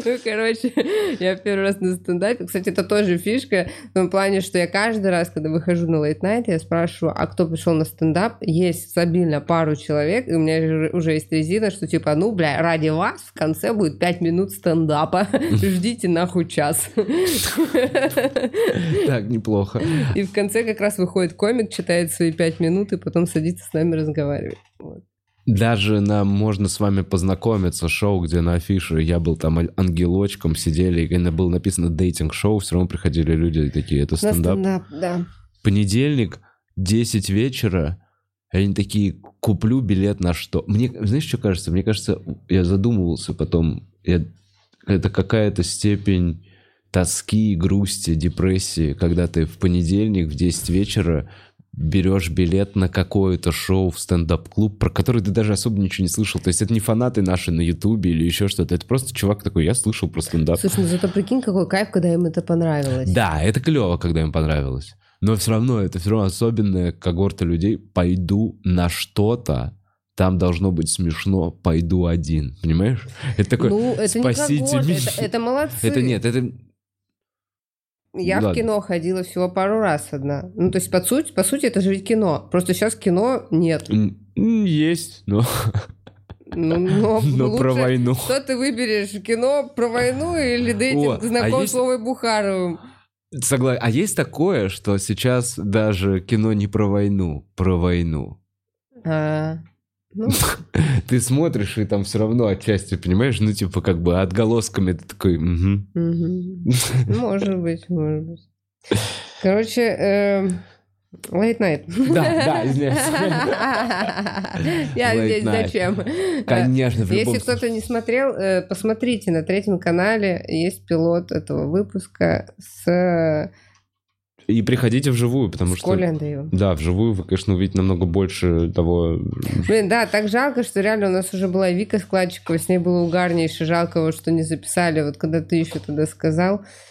Ну, короче, я первый раз на стендапе. Кстати, это тоже фишка, в том плане, что я каждый раз, когда выхожу на Night, я спрашиваю, а кто пришел на стендап? Есть есть стабильно пару человек, и у меня уже есть резина, что типа, ну, бля, ради вас в конце будет 5 минут стендапа. Ждите нахуй час. Так, неплохо. И в конце как раз выходит комик, читает свои 5 минут, и потом садится с нами разговаривать. Даже нам можно с вами познакомиться, шоу, где на афише я был там ангелочком, сидели, и было написано дейтинг-шоу, все равно приходили люди такие, это стендап. стендап, да. Понедельник, 10 вечера, они такие, куплю билет на что? Мне, знаешь, что кажется? Мне кажется, я задумывался потом, я, это какая-то степень тоски, грусти, депрессии, когда ты в понедельник в 10 вечера берешь билет на какое-то шоу в стендап-клуб, про который ты даже особо ничего не слышал. То есть это не фанаты наши на Ютубе или еще что-то. Это просто чувак такой, я слышал про стендап. Слушай, ну зато прикинь, какой кайф, когда им это понравилось. Да, это клево, когда им понравилось но все равно это все равно особенная когорта людей. Пойду на что-то, там должно быть смешно, пойду один. Понимаешь? Это такой ну, это спаситель. Не это, это молодцы. Это нет, это... Я Ладно. в кино ходила всего пару раз одна. Ну, то есть, по сути, по сути, это же ведь кино. Просто сейчас кино нет. Есть, но... Ну, но, но про войну. Что ты выберешь? Кино про войну или дейтинг знаком а есть... с Вовой Бухаровым? Согласен. А есть такое, что сейчас даже кино не про войну, про войну. А, Ну, Ты смотришь, и там все равно отчасти, понимаешь, ну, типа, как бы отголосками ты такой, мгм. мгм. Может быть, может быть. Короче, эм, late night. Да, да, извиняюсь. Я Late здесь night. зачем? Конечно, в любом Если кто-то не смотрел, э, посмотрите, на третьем канале есть пилот этого выпуска с, И приходите вживую, потому с что... Колей Андреевым. Да, вживую вы, конечно, увидите намного больше того... Блин, да, так жалко, что реально у нас уже была Вика Складчикова, с ней было угарнейше, жалко, вот, что не записали, вот когда ты еще тогда сказал, э,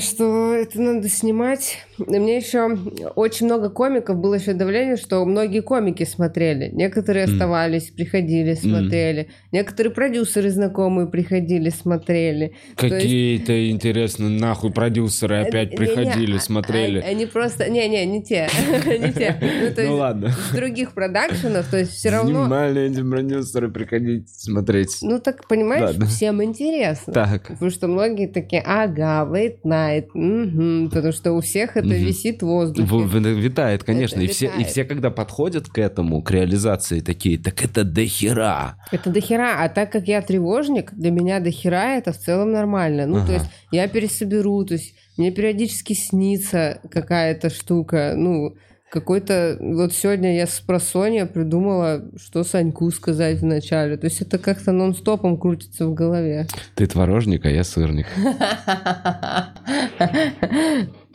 что это надо снимать. И мне еще очень много комиков, было еще давление, что многие комики смотрели. Некоторые М. оставались, приходили, смотрели. Некоторые продюсеры знакомые приходили, смотрели. То есть- Какие-то, интересно, нахуй продюсеры опять Э, приходили, не-не, а- смотрели. Они просто... Не-не, не те. Не те. Ну, Ну ладно. с других продакшенов, то есть все равно... Внимание, эти продюсеры, приходите смотреть. Ну так, понимаешь, всем интересно. Так. Потому что многие такие, ага, late night, мгм», потому что у всех это Мгм. висит в воздухе. В- в- Витает, конечно. Это и, все, и витает. все, когда подходят к этому, к реализации, такие, так это дохера. Это дохера, а так как я тревожник, для меня дохера это в целом нормально. Ну, Ага. то есть я пересоберу, то есть мне периодически снится какая-то штука, ну, какой-то... Вот сегодня я с просонья придумала, что Саньку сказать вначале. То есть это как-то нон-стопом крутится в голове. Ты творожник, а я сырник.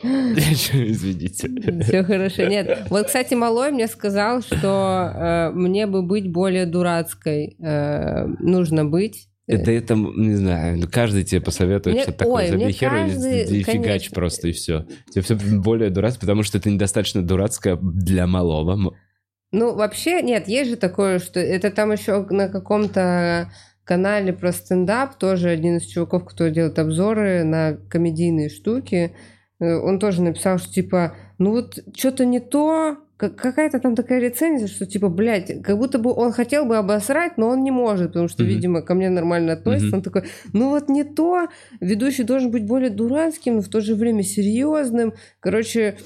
Извините. Все хорошо. Нет, вот, кстати, Малой мне сказал, что э, мне бы быть более дурацкой э, нужно быть. Это, это, не знаю, ну, каждый тебе посоветует Мне- что такое. Забей хер каждый, и фигач просто, и все. Тебе все более дурацкое, потому что это недостаточно дурацкое для малого. Ну, вообще, нет, есть же такое, что это там еще на каком-то канале про стендап, тоже один из чуваков, кто делает обзоры на комедийные штуки, э, он тоже написал, что типа, ну вот что-то не то, какая-то там такая рецензия, что типа, блядь, как будто бы он хотел бы обосрать, но он не может, потому что, Мгм. видимо, ко мне нормально относится. Мгм. Он такой, ну вот не то, ведущий должен быть более дурацким, но в то же время серьезным. Короче,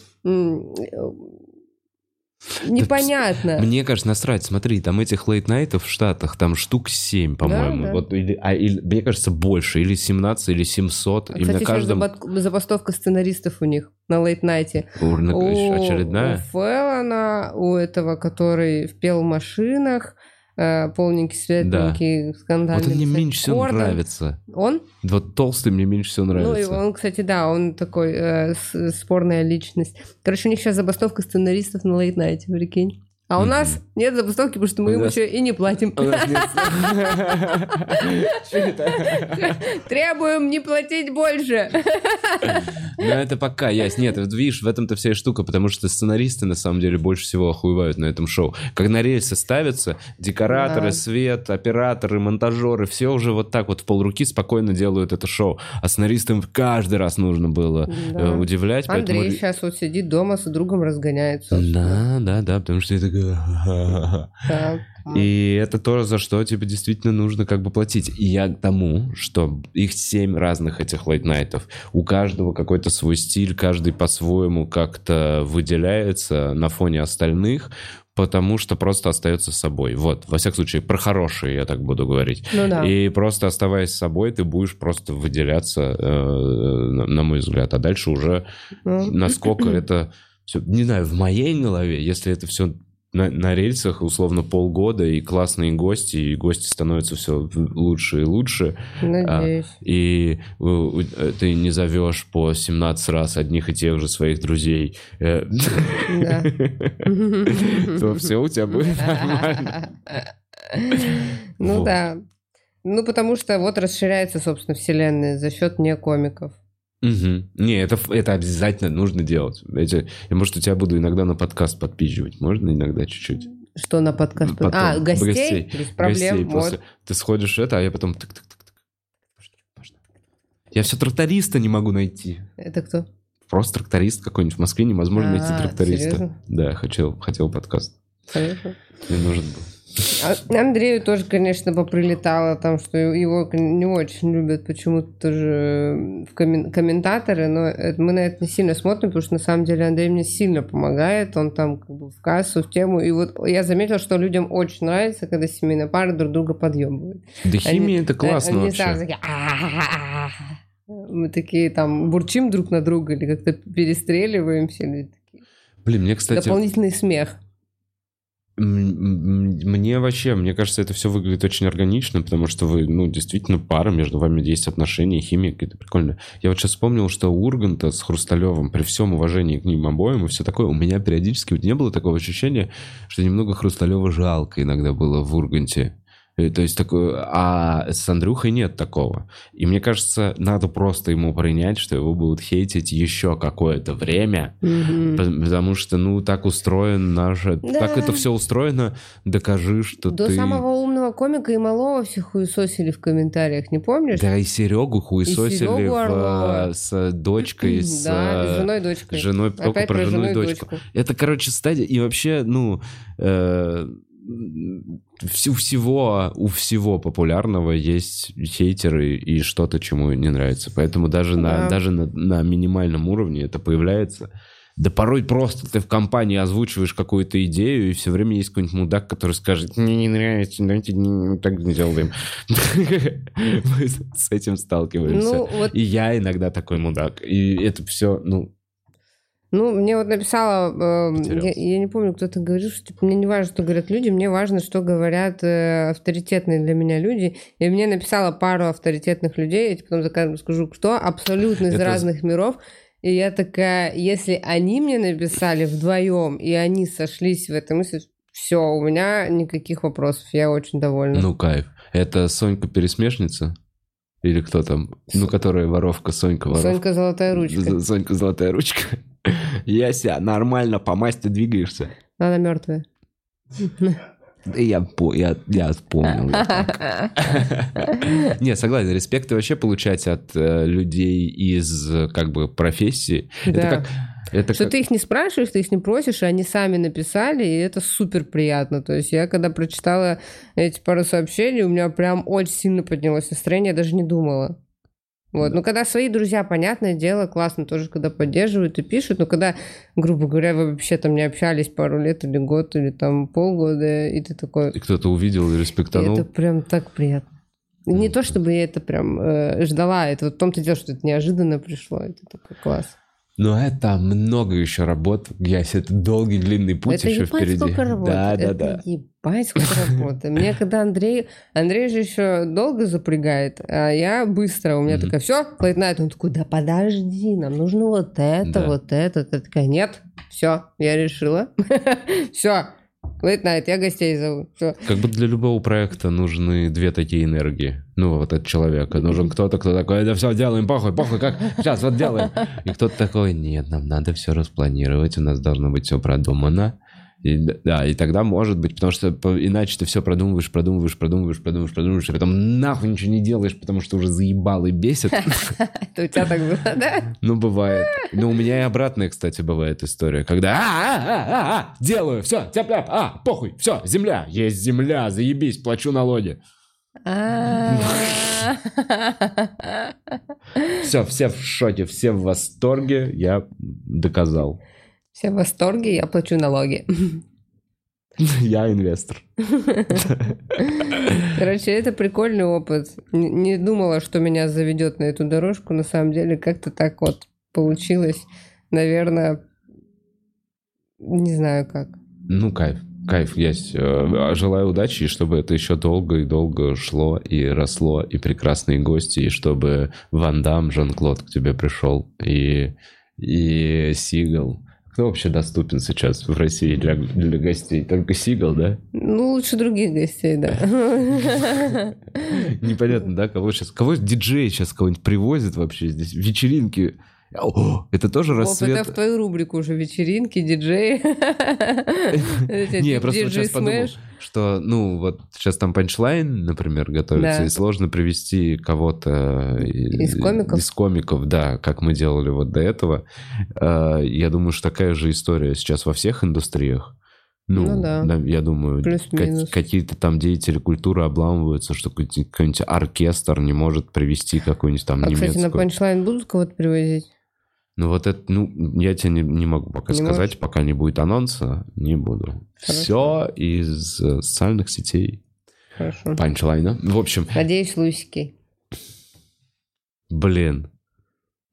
непонятно. Мне кажется, насрать. Смотри, там этих лейт-найтов в Штатах, там штук 7, по-моему. да. Вот, или, а, или, мне кажется, больше. Или 17, или 700. А, и Кстати, на каждом... забастовка сценаристов у них на лейт-найте. Урна- У, очередная. у Феллона, у этого, который в машинах, э, полненький, светленький, скандальный. Вот он мне меньше всего Гордон. нравится. Он? Вот толстый мне меньше всего Ну, и нравится. он, кстати, да, он такой э, спорная личность. Короче, у них сейчас забастовка сценаристов на лейт-найте, прикинь. А у нас нет забастовки, потому что мы им еще и не платим. Это? Требуем не платить больше. Ну, это пока ясно. Нет, видишь, в этом-то вся и штука, потому что сценаристы, на самом деле, больше всего охуевают на этом шоу. Как на рельсы ставятся, декораторы, свет, операторы, монтажеры, все уже вот так вот в полруки спокойно делают это шоу. А сценаристам каждый раз нужно было э, удивлять. Андрей сейчас вот сидит дома с другом разгоняется. Да, да, да, потому что я Да. И это то, за что тебе действительно нужно как бы платить. И я к тому, что их семь разных этих лейтнайтов. У каждого какой-то свой стиль, каждый по-своему как-то выделяется на фоне остальных, потому что просто остается собой. Вот, во всяком случае, про хорошие я так буду говорить. Ну да. И просто оставаясь собой, ты будешь просто выделяться, э, на на мой взгляд. А дальше уже Ну. насколько это все, не знаю, в моей голове, если это все на, на рельсах условно полгода и классные гости, и гости становятся все лучше и лучше, Надеюсь. и э, у- э, ты не зовешь по 17 раз одних и тех же своих друзей, э, Да. то все у тебя будет нормально. Ну да. Ну, потому что вот расширяется, собственно, вселенная за счет не комиков. Мгм. Не, это, это обязательно нужно делать. Эти- я, может, у тебя буду иногда на подкаст подпизживать. Можно иногда чуть-чуть? Что на подкаст? Потом. А, гостей? Гостей. Без проблем. Гостей вот. после. Ты сходишь это, а я потом... тык-тык-тык-тык. Пошли, пошли. Я все тракториста не могу найти. Это кто? Просто тракторист какой-нибудь. В Москве невозможно найти А, тракториста. серьезно? Да, хотел, хотел подкаст. Понятно. Мне нужен был. А Андрею тоже, конечно, поприлетало там, что его не очень любят почему-то тоже в коммен- комментаторы, но это, мы на это не сильно смотрим, потому что на самом деле Андрей мне сильно помогает, он там как бы в кассу, в тему, и вот я заметила, что людям очень нравится, когда семейная пара друг друга подъемывает. Да химия это классно они вообще. сразу такие, мы такие там бурчим друг на друга или как-то перестреливаемся, или такие. Блин, мне, кстати, дополнительный смех. Мне вообще, мне кажется, это все выглядит очень органично, потому что вы, ну, действительно пара, между вами есть отношения, химия какая-то прикольная. Я вот сейчас вспомнил, что Урганта с Хрусталевым, при всем уважении к ним обоим и все такое, у меня периодически вот не было такого ощущения, что немного Хрусталева жалко иногда было в Урганте. Э, То есть такое, а с Андрюхой нет такого. И мне кажется, надо просто ему принять, что его будут хейтить еще какое-то время. По- Потому что, ну, так устроен наш... Да. Так это все устроено, докажи, что До ты... самого умного комика и малого все хуесосили в комментариях, не помнишь? Да и Серегу хуесосили Серегу в, э, с дочкой, с Да, э, с женой и дочкой. женой, только Опять про про и жену и дочку. дочку. Это, короче, стадия... И вообще, ну... э, всю всего, у всего популярного есть хейтеры и что-то, чему не нравится. Поэтому даже, на, Да. даже на, на минимальном уровне это появляется. Да порой просто ты в компании озвучиваешь какую-то идею, и все время есть какой-нибудь мудак, который скажет, мне не нравится, давайте не- так не делаем. Мы с этим сталкиваемся. Ну, И я иногда такой мудак. И это все, ну, ну, мне вот написала, э, я, я не помню, кто-то говорил, что типа, мне не важно, что говорят люди, мне важно, что говорят э, авторитетные для меня люди. И мне написала пару авторитетных людей, я тебе потом скажу, кто, абсолютно из Это- разных миров. И я такая, если они мне написали вдвоем, и они сошлись в этой мысли, все, у меня никаких вопросов, я очень довольна. ну кайф. Это Сонька-пересмешница? Или кто там? Ну, которая воровка, Сонька воровка. Сонька золотая ручка. Сонька золотая ручка. Яся, нормально, по масти двигаешься. Она мертвая. Я, по, я, я вспомнил. Не, согласен, респекты вообще получать от э, людей из как бы профессии. Это Да. как... Это Что как- ты их не спрашиваешь, ты их не просишь, и они сами написали, и это супер приятно. То есть я когда прочитала эти пару сообщений, у меня прям очень сильно поднялось настроение, я даже не думала. Вот. Ну, когда свои друзья, понятное дело, классно тоже, когда поддерживают и пишут, но когда, грубо говоря, вы вообще там не общались пару лет или год, или там полгода, и ты такой... И кто-то увидел и И респектанул. это прям так приятно. Не то, чтобы я это прям э, ждала, это вот в том-то дело, что это неожиданно пришло, это такой класс. Но это много еще работ. Ясь, это долгий длинный путь это еще ебать впереди. сколько работы. Да, да, это да. ебать сколько работы. Мне когда Андрей... Андрей же еще долго запрягает, а я быстро. У меня Мгм. такая, все, late night. Он такой, да подожди, нам нужно вот это, Да. вот это. Я такая, нет, все, я решила. все, late night, я гостей зову. Все. Как бы для любого проекта нужны две такие энергии. Ну, вот от человека. Нужен кто-то, кто такой, да все, делаем, похуй, похуй, как сейчас вот делаем. И кто-то такой, нет, нам надо все распланировать, у нас должно быть все продумано. И, да, и тогда может быть, потому что иначе ты все продумываешь, продумываешь, продумываешь, продумываешь, продумываешь, и потом нахуй ничего не делаешь, потому что уже заебал и бесит. Это у тебя так было, да? Ну, бывает. Ну, у меня и обратная, кстати, бывает история, когда а, а, а, а, а, делаю, все, тяп-ляп, а, похуй, все, земля, есть земля, заебись, плачу налоги. А. Все, все в шоке, все в восторге, я доказал. Все в восторге, я плачу налоги. Я инвестор. Короче, это прикольный опыт. Не, думала, что меня заведет на эту дорожку. На самом деле, как-то так вот получилось. Наверное, не знаю как. Ну, кайф, кайф есть. Э, Желаю удачи, и чтобы это еще долго и долго шло и росло, и прекрасные гости, и чтобы Ван Дам, Жан-Клод к тебе пришел, и, и Сигал. Кто вообще доступен сейчас в России для, для гостей? Только Сигал, да? Ну, лучше других гостей, да. Непонятно, да, кого сейчас... Кого диджей сейчас кого-нибудь привозит вообще здесь? Вечеринки. О, это тоже Вов, рассвет... это в твою рубрику уже вечеринки, диджеи. Не, я просто Диджей сейчас подумал, что, ну, вот сейчас там панчлайн, например, готовится, и сложно привести кого-то Из комиков? Из комиков, да, как мы делали вот до этого. Э, Я думаю, что такая же история сейчас во всех индустриях. Ну, Ну да. я думаю, какие-то там деятели культуры обламываются, что какой-нибудь оркестр не может привести какую-нибудь там А, кстати, на немецкую. панчлайн будут кого-то привозить? Ну вот это, ну, я тебе не, не могу пока Не сказать, можешь? пока не будет анонса, не буду. Хорошо. Все из э, социальных сетей. Хорошо. Панчлайна. В общем, Надеюсь, Лусики. блин,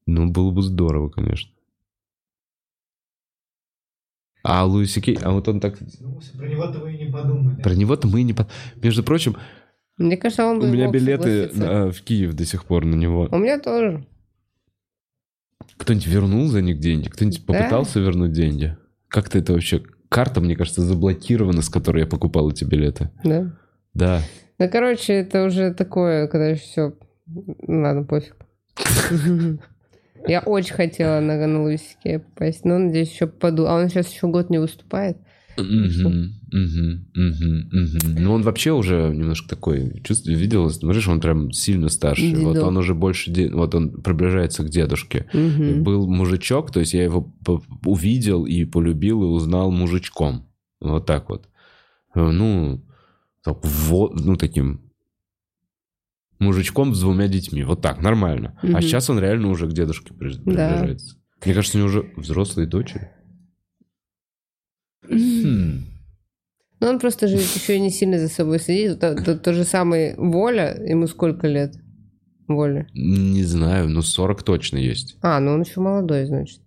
ну было бы здорово, конечно. А Луиси Кей, а вот он так... Про него-то вы и не подумали. Про него-то мы и не... по- Между прочим, Мне кажется, он у меня билеты согласиться. э, в Киев до сих пор на него. У меня тоже. Кто-нибудь вернул за них деньги? Кто-нибудь Да. попытался вернуть деньги? Как-то это вообще... Карта, мне кажется, заблокирована, с которой я покупал эти билеты. Да. Да. Ну, короче, это уже такое, когда все... Ладно, пофиг. Я очень хотела на на Лусике попасть, но надеюсь, еще попаду. А он сейчас еще год не выступает. Мгм, мгм, мгм. Ну, он вообще уже немножко такой, чувств, видел, смотришь, он прям сильно старше. Вот Дедок. он уже больше, де- вот он приближается к дедушке. Мгм. Был мужичок, то есть я его увидел и полюбил, и узнал мужичком. Вот так вот. Э, Ну, так, во- ну таким мужичком с двумя детьми. Вот так, нормально. А Мгм. сейчас он реально уже к дедушке при- Да. приближается. Мне кажется, у него уже взрослые дочери. Хм. Ну, он просто же еще и не сильно за собой следит. То, то- то же самое Воля, ему сколько лет? Воля. Не знаю, ну 40 точно есть. А, ну он еще молодой, значит.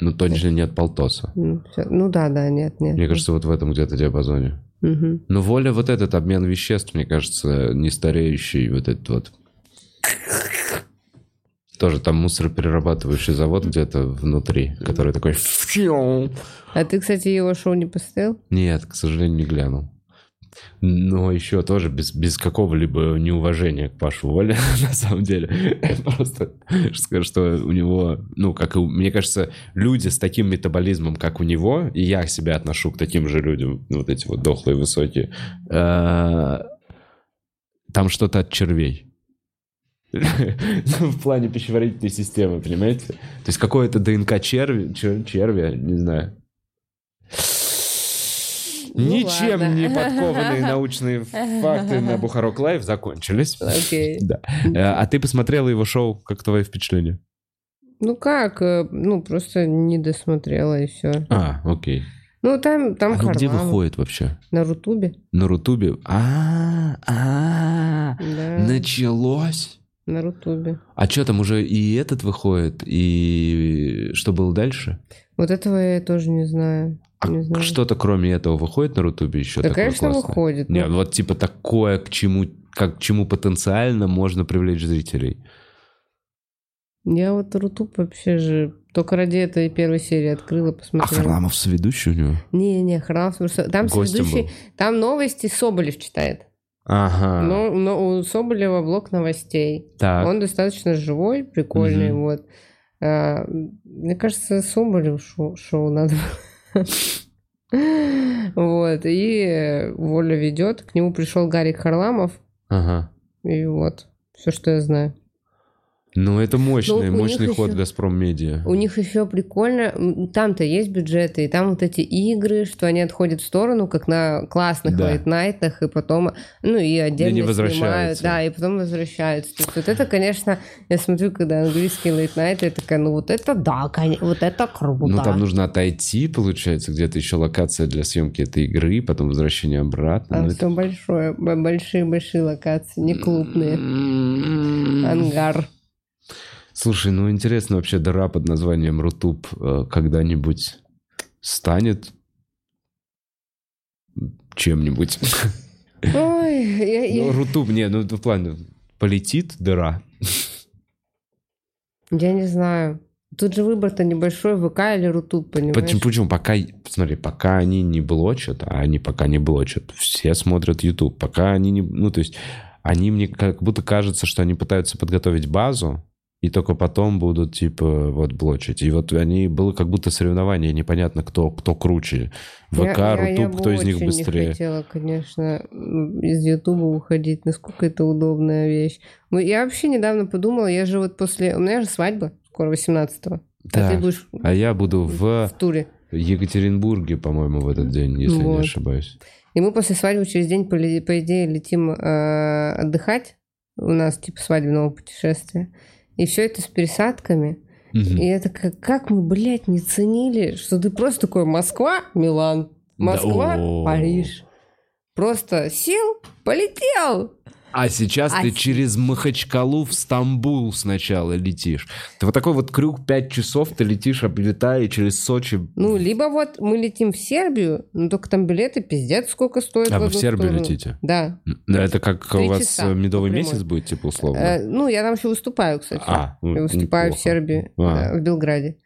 Ну точно нет полтоса. Ну, всё. Ну да, да, нет, нет. Мне кажется, вот в этом где-то диапазоне. Мгм. Но воля вот этот обмен веществ, мне кажется, не стареющий вот этот вот. Тоже там мусороперерабатывающий завод где-то внутри, который такой... А ты, кстати, его шоу не посмотрел? Нет, к сожалению, не глянул. Но еще тоже без, без какого-либо неуважения к Пашу Воле, на самом деле. Просто скажу, что у него, ну, как и мне кажется, люди с таким метаболизмом, как у него, и я себя отношу к таким же людям, вот эти вот дохлые, высокие, э, там что-то от червей. В плане пищеварительной системы, понимаете? То есть какое-то ДНК черви, чер- червя, не знаю. Ну, Ничем ладно. не подкованные научные факты на Бухарок Лайв закончились. Окей. Да. Э, А ты посмотрела его шоу? Как твои впечатления? Ну как, э, ну просто не досмотрела и все. А, окей. Ну там, там А где выходит вообще? На Рутубе. На Рутубе? А, а, началось. На Рутубе. А что там уже и этот выходит, и что было дальше? Вот этого я тоже не знаю. А не знаю. что-то кроме этого выходит на Рутубе еще Да, конечно, классное? выходит. Не, ну. вот типа такое, к чему, как, к чему потенциально можно привлечь зрителей. Я вот Рутуб вообще же только ради этой первой серии открыла, А посмотрела. Харламов соведущий у него? Не-не, просто- Там Гостем следующий... был. Там новости Соболев читает. Ага. Но, но у Соболева блок новостей. так. Он достаточно живой, прикольный, Мгм. вот. А, мне кажется, Соболев шоу, шоу надо. Вот, и Воля ведет. К нему пришел Гарик Харламов. Ага. И вот, все, что я знаю. Ну, это мощный, Ну, мощный ход еще- Газпром Медиа. У них еще прикольно, там-то есть бюджеты, и там вот эти игры, что они отходят в сторону, как на классных Да. лейтнайтах, и потом, ну и отдельно не снимают, да, и потом возвращаются. То есть вот это, конечно, я смотрю, когда английские лейтнайты, я такая, ну вот это да, конечно, вот это круто. Ну, там нужно отойти, получается, где-то еще локация для съемки этой игры, потом возвращение обратно. Там Ну, все большое, б- большие-большие локации, не клубные. это- Ангар. Слушай, ну интересно вообще дыра под названием Rutube э, когда-нибудь станет чем-нибудь? Ой, я- я- Ну, Rutube, не, ну в плане полетит дыра. я не знаю. Тут же выбор-то небольшой, ВК или Rutube, понимаешь? Почему, почему? Пока, смотри, пока они не блочат, а они пока не блочат, все смотрят YouTube. Пока они не... Ну, то есть, они мне как будто кажется, что они пытаются подготовить базу, и только потом будут, типа, вот, блочить. И вот они... Было как будто соревнование, непонятно, кто, кто круче. ВК, Я- я- я Рутуб, бы кто из них быстрее. не хотела, конечно, из Ютуба уходить. Насколько это удобная вещь. Ну, Я вообще недавно подумала, я же вот после... У меня же свадьба скоро 18-го. А Да. ты будешь А я буду в... в туре. Екатеринбурге, по-моему, в этот день, если не Вот. ошибаюсь. И мы после свадьбы через день, по, по идее, летим э, отдыхать. У нас типа свадебного путешествия. И все это с пересадками. Мгм. И это как, как мы, блядь, не ценили, что ты просто такой Москва, Милан, Москва, Да. Париж. Просто сел, полетел. А сейчас А ты с- через Махачкалу в Стамбул сначала летишь. Ты вот такой вот крюк 5 часов, ты летишь, облетая через Сочи. Ну, либо вот мы летим в Сербию, но только там билеты пиздец сколько стоят. А в вы в Сербию сторону. летите? Да. Ну, это как Три у вас часа э, медовый по месяц будет, типа, условно? Э, ну, я там еще выступаю, кстати. А, ну, Я выступаю неплохо. в Сербии, А. э, в Белграде.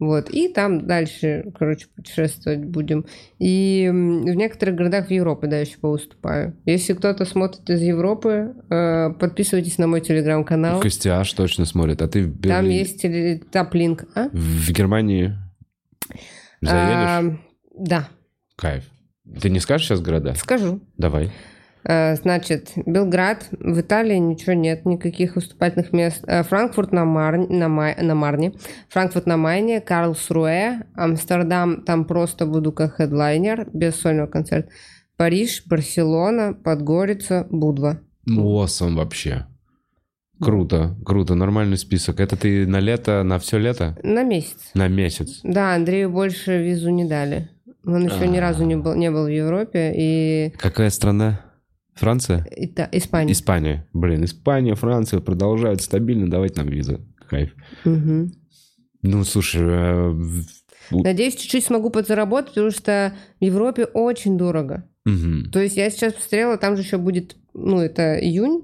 Вот. И там дальше, короче, путешествовать будем. И в некоторых городах в Европе, да, еще повыступаю. Если кто-то смотрит из Европы, э, подписывайтесь на мой телеграм-канал. Костяш точно смотрит, а ты в Там Берлине- есть теле- таплинк. А? В Германии заедешь? А, да, Кайф. Ты не скажешь сейчас города? скажу. Давай. Э, Значит, Белград, в Италии ничего нет, никаких выступательных мест. Э, Франкфурт на, Марне, на, Май- на Марне, Франкфурт на Майне, Карлсруэ, Амстердам, там просто буду как хедлайнер, без сольного концерта. Париж, Барселона, Подгорица, Будва. Awesome вообще. Круто, круто, нормальный список. Это ты на лето, на все лето? На месяц. На месяц. Да, Андрею больше визу не дали. Он еще ни разу не был, не был в Европе. И Какая страна? Франция? Ита- Испания. Испания. Блин, Испания, Франция продолжают стабильно давать нам визы. Кайф. Мгм. Ну, слушай, э, Надеюсь, чуть-чуть смогу подзаработать, потому что в Европе очень дорого. мгм. То есть я сейчас посмотрела, там же еще будет, ну, это июнь,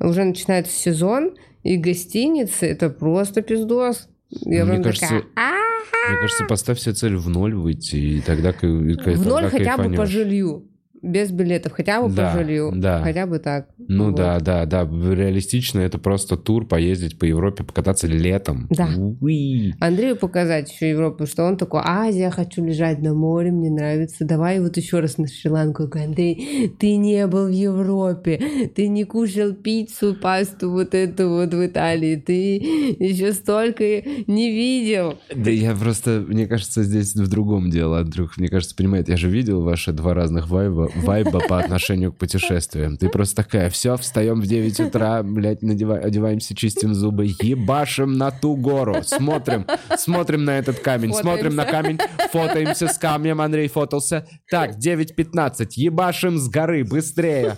уже начинается сезон, и гостиницы, это просто пиздос. Я Мне кажется, такая, «А, Мне кажется, поставь себе цель в ноль выйти, и тогда... в ноль хотя бы по жилью. Без билетов, хотя бы Да, по жилью. да. Хотя бы так. Ну Вот. да, да, да. Реалистично это просто тур, поездить по Европе, покататься летом. Да. Уи. Андрею показать еще Европу, что он такой, Азия, хочу лежать на море, мне нравится. Давай вот еще раз на Шри-Ланку. Андрей, ты не был в Европе, ты не кушал пиццу, пасту вот эту вот в Италии, ты еще столько не видел. Да я просто, мне кажется, здесь в другом дело, Андрюх. Мне кажется, понимает, я же видел ваши два разных вайба, вайба по отношению к путешествиям. Ты просто такая, все, встаем в 9 утра, блядь, надева- одеваемся, чистим зубы, ебашим на ту гору, смотрим, смотрим на этот камень, смотрим на камень, фотоемся с камнем, Андрей фотался. Так, 9.15, ебашим с горы, быстрее.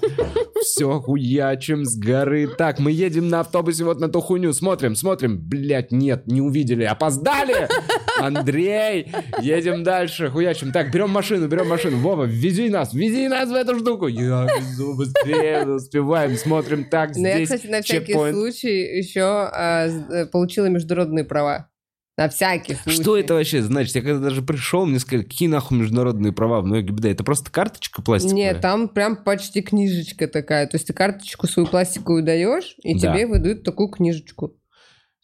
Все, хуячим с горы. Так, мы едем на автобусе вот на ту хуйню. Смотрим, смотрим. Блять, нет, не увидели. Опоздали! Андрей! Едем дальше, хуячим. Так, берем машину, берем машину. Вова, вези нас, вези нас в эту штуку. Я везу быстрее, успеваем. Смотрим, так, Но я, здесь кстати, на всякий чекпоинт. случай еще а, э, получила международные права. На всякий случай. Что это вообще значит? Я когда даже пришел, мне сказали, какие нахуй международные права в ГИБДД? Это просто карточка пластиковая? Нет, там прям почти книжечка такая. То есть ты карточку свою пластиковую даешь, и Да. тебе выдают такую книжечку.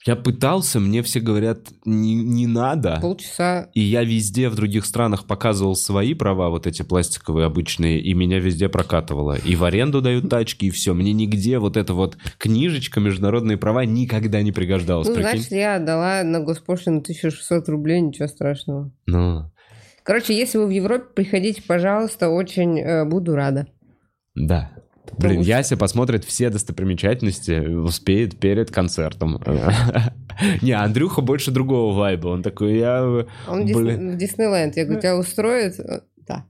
Я пытался, мне все говорят, не, не надо. Полчаса. И я везде в других странах показывал свои права, вот эти пластиковые обычные, и меня везде прокатывало. И в аренду дают тачки, и все. Мне нигде вот эта вот книжечка «Международные права» никогда не пригождалась. Ну, прикинь? значит, я отдала на госпошлину 1600 рублей, ничего страшного. Ну, Короче, если вы в Европе, приходите, пожалуйста, очень э, буду рада. да. Блин, что- Яся посмотрит все достопримечательности, успеет перед концертом. Не, Андрюха больше другого вайба. Он такой, я... Он Диснейленд. Я говорю, тебя устроит? Да.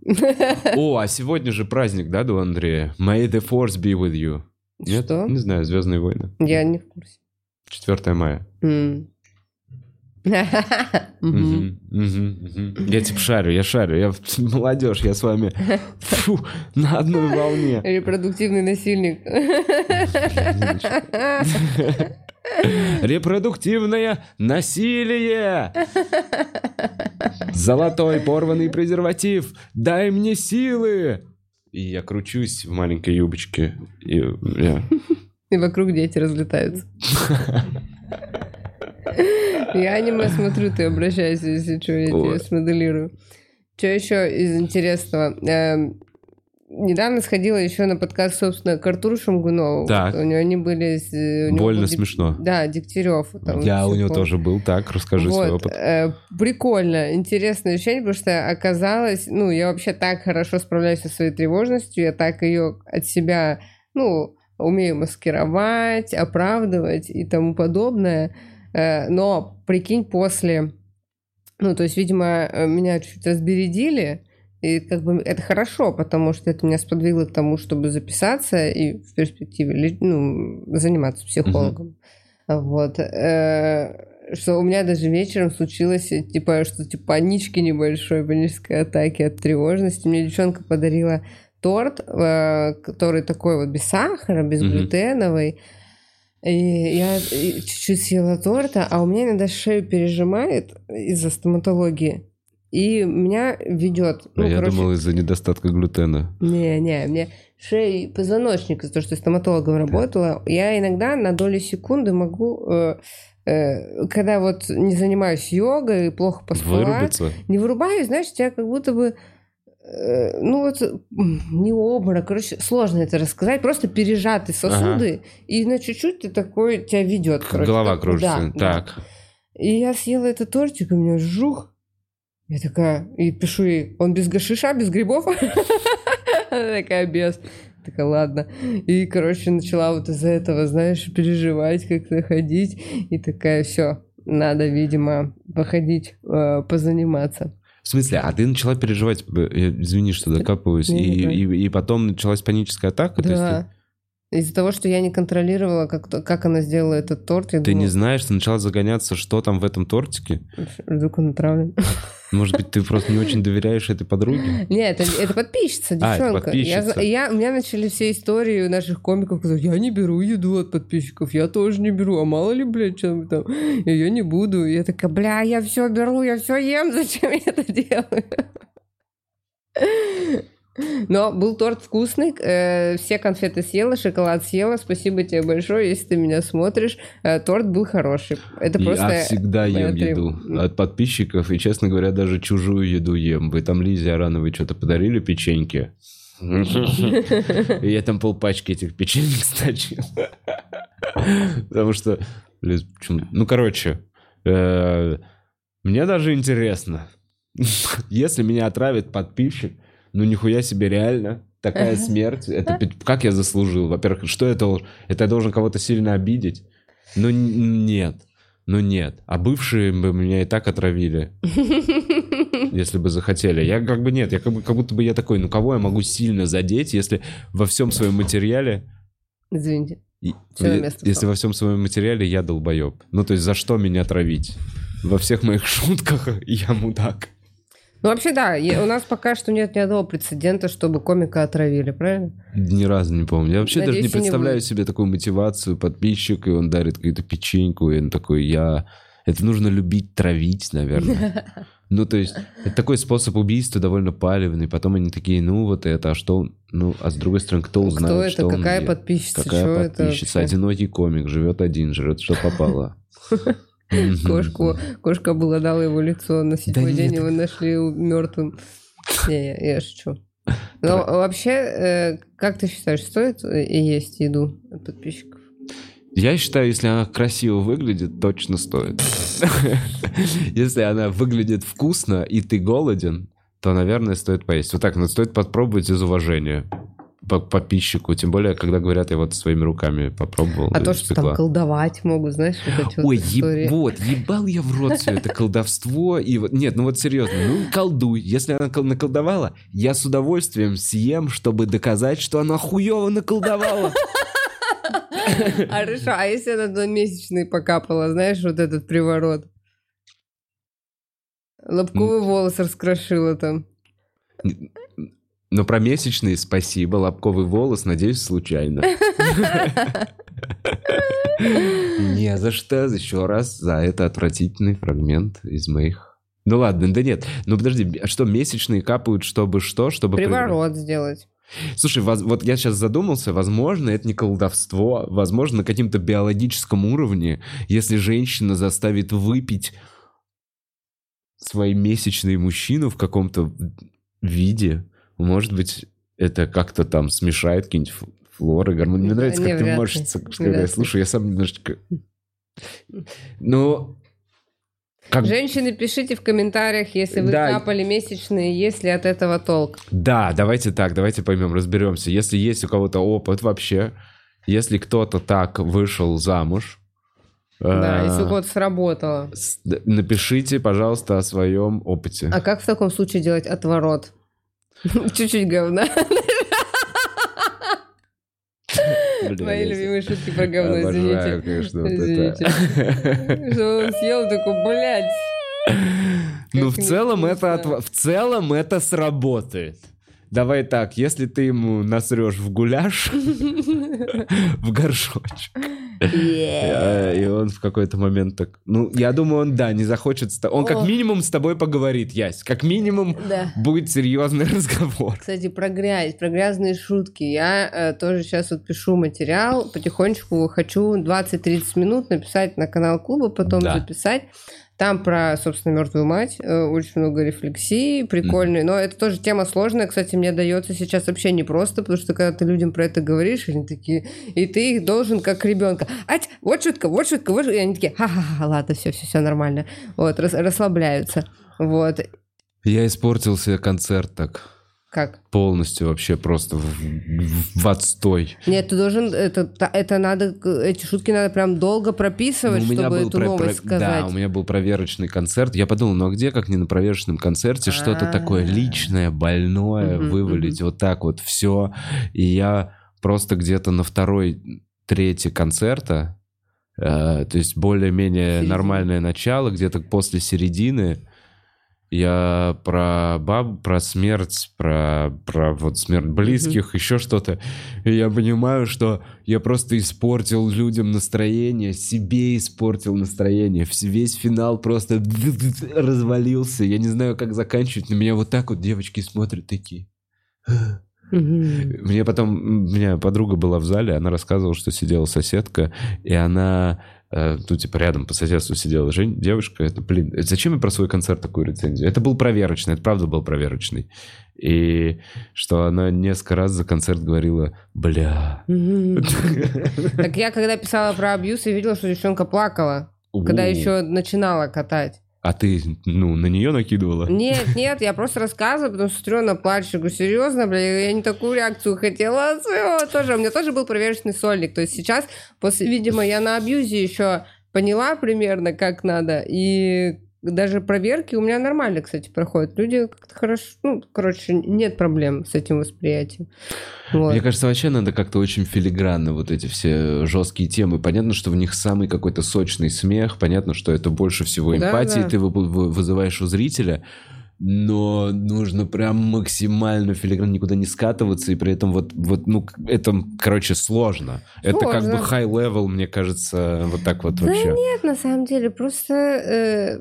О, а сегодня же праздник, да, до Андрея? May the force be with you. Нет? Что? Не знаю, Звездные войны. Я не в курсе. 4 мая. Я типа шарю, я шарю, я молодежь, я с вами фу, на одной волне. Репродуктивный насильник. Репродуктивное насилие. Золотой порванный презерватив. Дай мне силы. И я кручусь в маленькой юбочке. И я- И вокруг дети разлетаются. Я аниме смотрю, ты обращайся, если что, я тебе смоделирую. Что еще из интересного? Эм, недавно сходила еще на подкаст, собственно, к Артуру Шамгунову. Так. У него они были... с- у него Больно был смешно. Да, Дегтярев. там Я у него тоже был, так, расскажи свой Вот, опыт. э, прикольно, интересное ощущение, потому что оказалось, ну, я вообще так хорошо справляюсь со своей тревожностью, я так ее от себя, ну, умею маскировать, оправдывать и тому подобное. Э, но, прикинь, после, ну, то есть, видимо, э, меня чуть разбередили, и как бы это хорошо, потому что это меня сподвигло к тому, чтобы записаться и в перспективе ну, заниматься психологом. Вот. э, Что у меня даже вечером случилось, типа, что типа панички небольшой, панической атаки от тревожности. Мне девчонка подарила торт, который такой вот без сахара, Мгм. безглютеновый. И я и чуть-чуть съела торта, а у меня иногда шею пережимает из-за стоматологии. И меня ведет. А ну, я короче, думал из-за недостатка глютена. не-не, мне шея и позвоночник, из-за того, что я стоматологом работала, я иногда на долю секунды могу, э, э, когда вот не занимаюсь йогой, плохо поспала, Вырубиться? не вырубаюсь, знаешь, тебя как будто бы, ну вот, не обморок, короче, сложно это рассказать, просто пережаты сосуды, и на чуть-чуть ты такой, тебя ведет, короче. Голова так, кружится. да, да. Так. И я съела этот тортик, и у меня жух. Я такая, и пишу ей, он без гашиша, без грибов? Она такая, без. Такая, ладно. И, короче, начала вот из-за этого, знаешь, переживать, как-то ходить. И такая, все, надо, видимо, походить, э, позаниматься. В смысле, а ты начала переживать, э, извини, что докапываюсь, и, и, и потом началась паническая атака? То есть Да. Из-за того, что я не контролировала, как, как она сделала этот торт, я ты, ты не думала, знаешь, ты начала загоняться, что там в этом тортике? вдруг он отравлен. Может быть, ты просто не очень доверяешь этой подруге? Нет, это, это подписчица, А, это девчонка. Я подписчица. зна- я, у меня начали все истории наших комиков, которые я не беру еду от подписчиков, я тоже не беру, а мало ли, блядь, что там, я ее не буду. И я такая, бля, я все беру, я все ем, зачем я это делаю? Но был торт вкусный, э, все конфеты съела, шоколад съела. Спасибо тебе большое, если ты меня смотришь. Э, торт был хороший. Это просто... Я всегда ем трев- еду от подписчиков, и, честно говоря, даже чужую еду ем. Вы там Лизе Арановой что-то подарили, печеньки? И я там полпачки этих печенек стачил. Потому что... Ну, короче, э, мне даже интересно. Если меня отравит подписчик, ну нихуя себе реально. Такая смерть. Это как я заслужил? Во-первых, что я должен? Это я должен кого-то сильно обидеть? Ну нет. Ну нет. А бывшие бы меня и так отравили, если бы захотели. Я как бы нет. Я как, бы, как будто бы я такой, ну кого я могу сильно задеть, если во всем своем материале Извините. и- если встало. во всем своем материале я долбоеб. Ну, то есть, за что меня травить? Во всех моих шутках я мудак. Ну, вообще, да, у нас пока что нет ни одного прецедента, чтобы комика отравили, правильно? Ни разу не помню. Я вообще даже Надеюсь, не и не представляю будет. себе такую мотивацию подписчика, и он дарит какую-то печеньку, и он такой, я... Это нужно любить травить, наверное. Ну, то есть, это такой способ убийства довольно палевный. Потом они такие, ну, вот это, а что... Ну, а с другой стороны, кто узнает, Кто это? что он Какая подписчица? Какая это подписчица? вообще? Одинокий комик, живет один, жрет, что попало. Кошку, кошка обладала его лицо. На седьмой день его нашли мертвым. Не, я, шучу. Но вообще, э, как ты считаешь, стоит э, есть еду от подписчиков? Я считаю, если она красиво выглядит, точно стоит. Если она выглядит вкусно, и ты голоден, то, наверное, стоит поесть. Вот так, но стоит попробовать из уважения по подписчику. Тем более, когда говорят, я вот своими руками попробовал. А то, что там колдовать могут, знаешь, вот эти вот Ой, истории. еб- вот, ебал я в рот все это колдовство. И вот, нет, ну вот серьезно, ну колдуй. Если она кол- наколдовала, я с удовольствием съем, чтобы доказать, что она хуево наколдовала. Хорошо, а если она на месячный покапала, знаешь, вот этот приворот? Лобковый волос раскрошила там. Но про месячные спасибо, лобковый волос, надеюсь, случайно. Не за что, еще раз за это отвратительный фрагмент из моих... Ну ладно, да нет. Ну подожди, а что, месячные капают, чтобы что? Чтобы... при- Приворот сделать. Слушай, воз- вот я сейчас задумался, возможно, это не колдовство, возможно, на каким-то биологическом уровне, если женщина заставит выпить свой месячный мужчину в каком-то виде, может быть, это как-то там смешает какие-нибудь флоры, гормоны. Мне нравится, как ты морщится, когда я слушаю. Я сам немножечко... Ну, как... Женщины, пишите в комментариях, если вы Да. капали месячные, есть ли от этого толк. Да, давайте так, давайте поймем, разберемся. Если есть у кого-то опыт вообще, если кто-то так вышел замуж, Да, э, если у кого-то сработало. напишите, пожалуйста, о своем опыте. А как в таком случае делать отворот? Чуть-чуть говна. Мои любимые шутки про говно, извините. конечно, вот Извините. это. Что он съел, такой, блядь. Ну, в целом, это в целом это сработает. Давай так, если ты ему насрешь в гуляш, в горшочек, э, и он в какой-то момент так... Ну, я думаю, он, да, не захочет... Он как минимум с тобой поговорит, Ясь. Как минимум будет серьезный разговор. Кстати, про грязь, про грязные шутки. Я э, тоже сейчас вот пишу материал, потихонечку хочу 20-30 минут написать на канал клуба, потом записать. Там про, собственно, мертвую мать э, очень много рефлексий, прикольные. Но это тоже тема сложная. Кстати, мне дается сейчас вообще непросто, потому что когда ты людям про это говоришь, они такие, и ты их должен как ребенка. Ать, вот шутка, вот шутка, вот шутка. И они такие, ха-ха-ха, ладно, все, все, все нормально. Вот, рас- расслабляются. Вот. Я испортил себе концерт так Как? полностью вообще просто в, в- в отстой. Нет, ты должен, это, это надо, эти шутки надо прям долго прописывать, Ну, чтобы эту про- новость про- сказать. Да, у меня был проверочный концерт. Я подумал, ну а где, как не на проверочном концерте, что-то такое А. личное, больное, Мгм, вывалить вот так вот все. И я просто где-то на второй трети концерта, э, то есть более-менее нормальное начало, где-то после середины, я про баб, про смерть, про, про вот смерть близких, еще что-то. И я понимаю, что я просто испортил людям настроение, себе испортил настроение. Весь финал просто развалился. Я не знаю, как заканчивать. На меня вот так вот девочки смотрят такие. Мне потом, у меня подруга была в зале, она рассказывала, что сидела соседка, и она, ну, типа, рядом по соседству сидела Жень, девушка, это, блин, это зачем я про свой концерт такую рецензию? Это был проверочный, это правда был проверочный. И что она несколько раз за концерт говорила, бля. Так я когда писала про абьюз, я видела, что девчонка плакала, когда еще начинала катать. А ты, ну, на нее накидывала? Нет, нет, я просто рассказываю, потому что она плачет. Я говорю, серьезно, бля, я не такую реакцию хотела от своего тоже. У меня тоже был проверочный сольник. То есть сейчас, после, видимо, я на абьюзе еще поняла примерно, как надо. И даже проверки у меня нормально, кстати, проходят. Люди как-то хорошо... Ну, короче, нет проблем с этим восприятием. Вот. Мне кажется, вообще надо как-то очень филигранно вот эти все жесткие темы. Понятно, что в них самый какой-то сочный смех, понятно, что это больше всего Да, эмпатии да. ты вы- вы- вызываешь у зрителя, но нужно прям максимально филигранно никуда не скатываться, и при этом вот, вот ну, это, короче, сложно. Это как бы Сложно. high level, мне кажется, вот так вот Да вообще. нет, на самом деле, просто, э,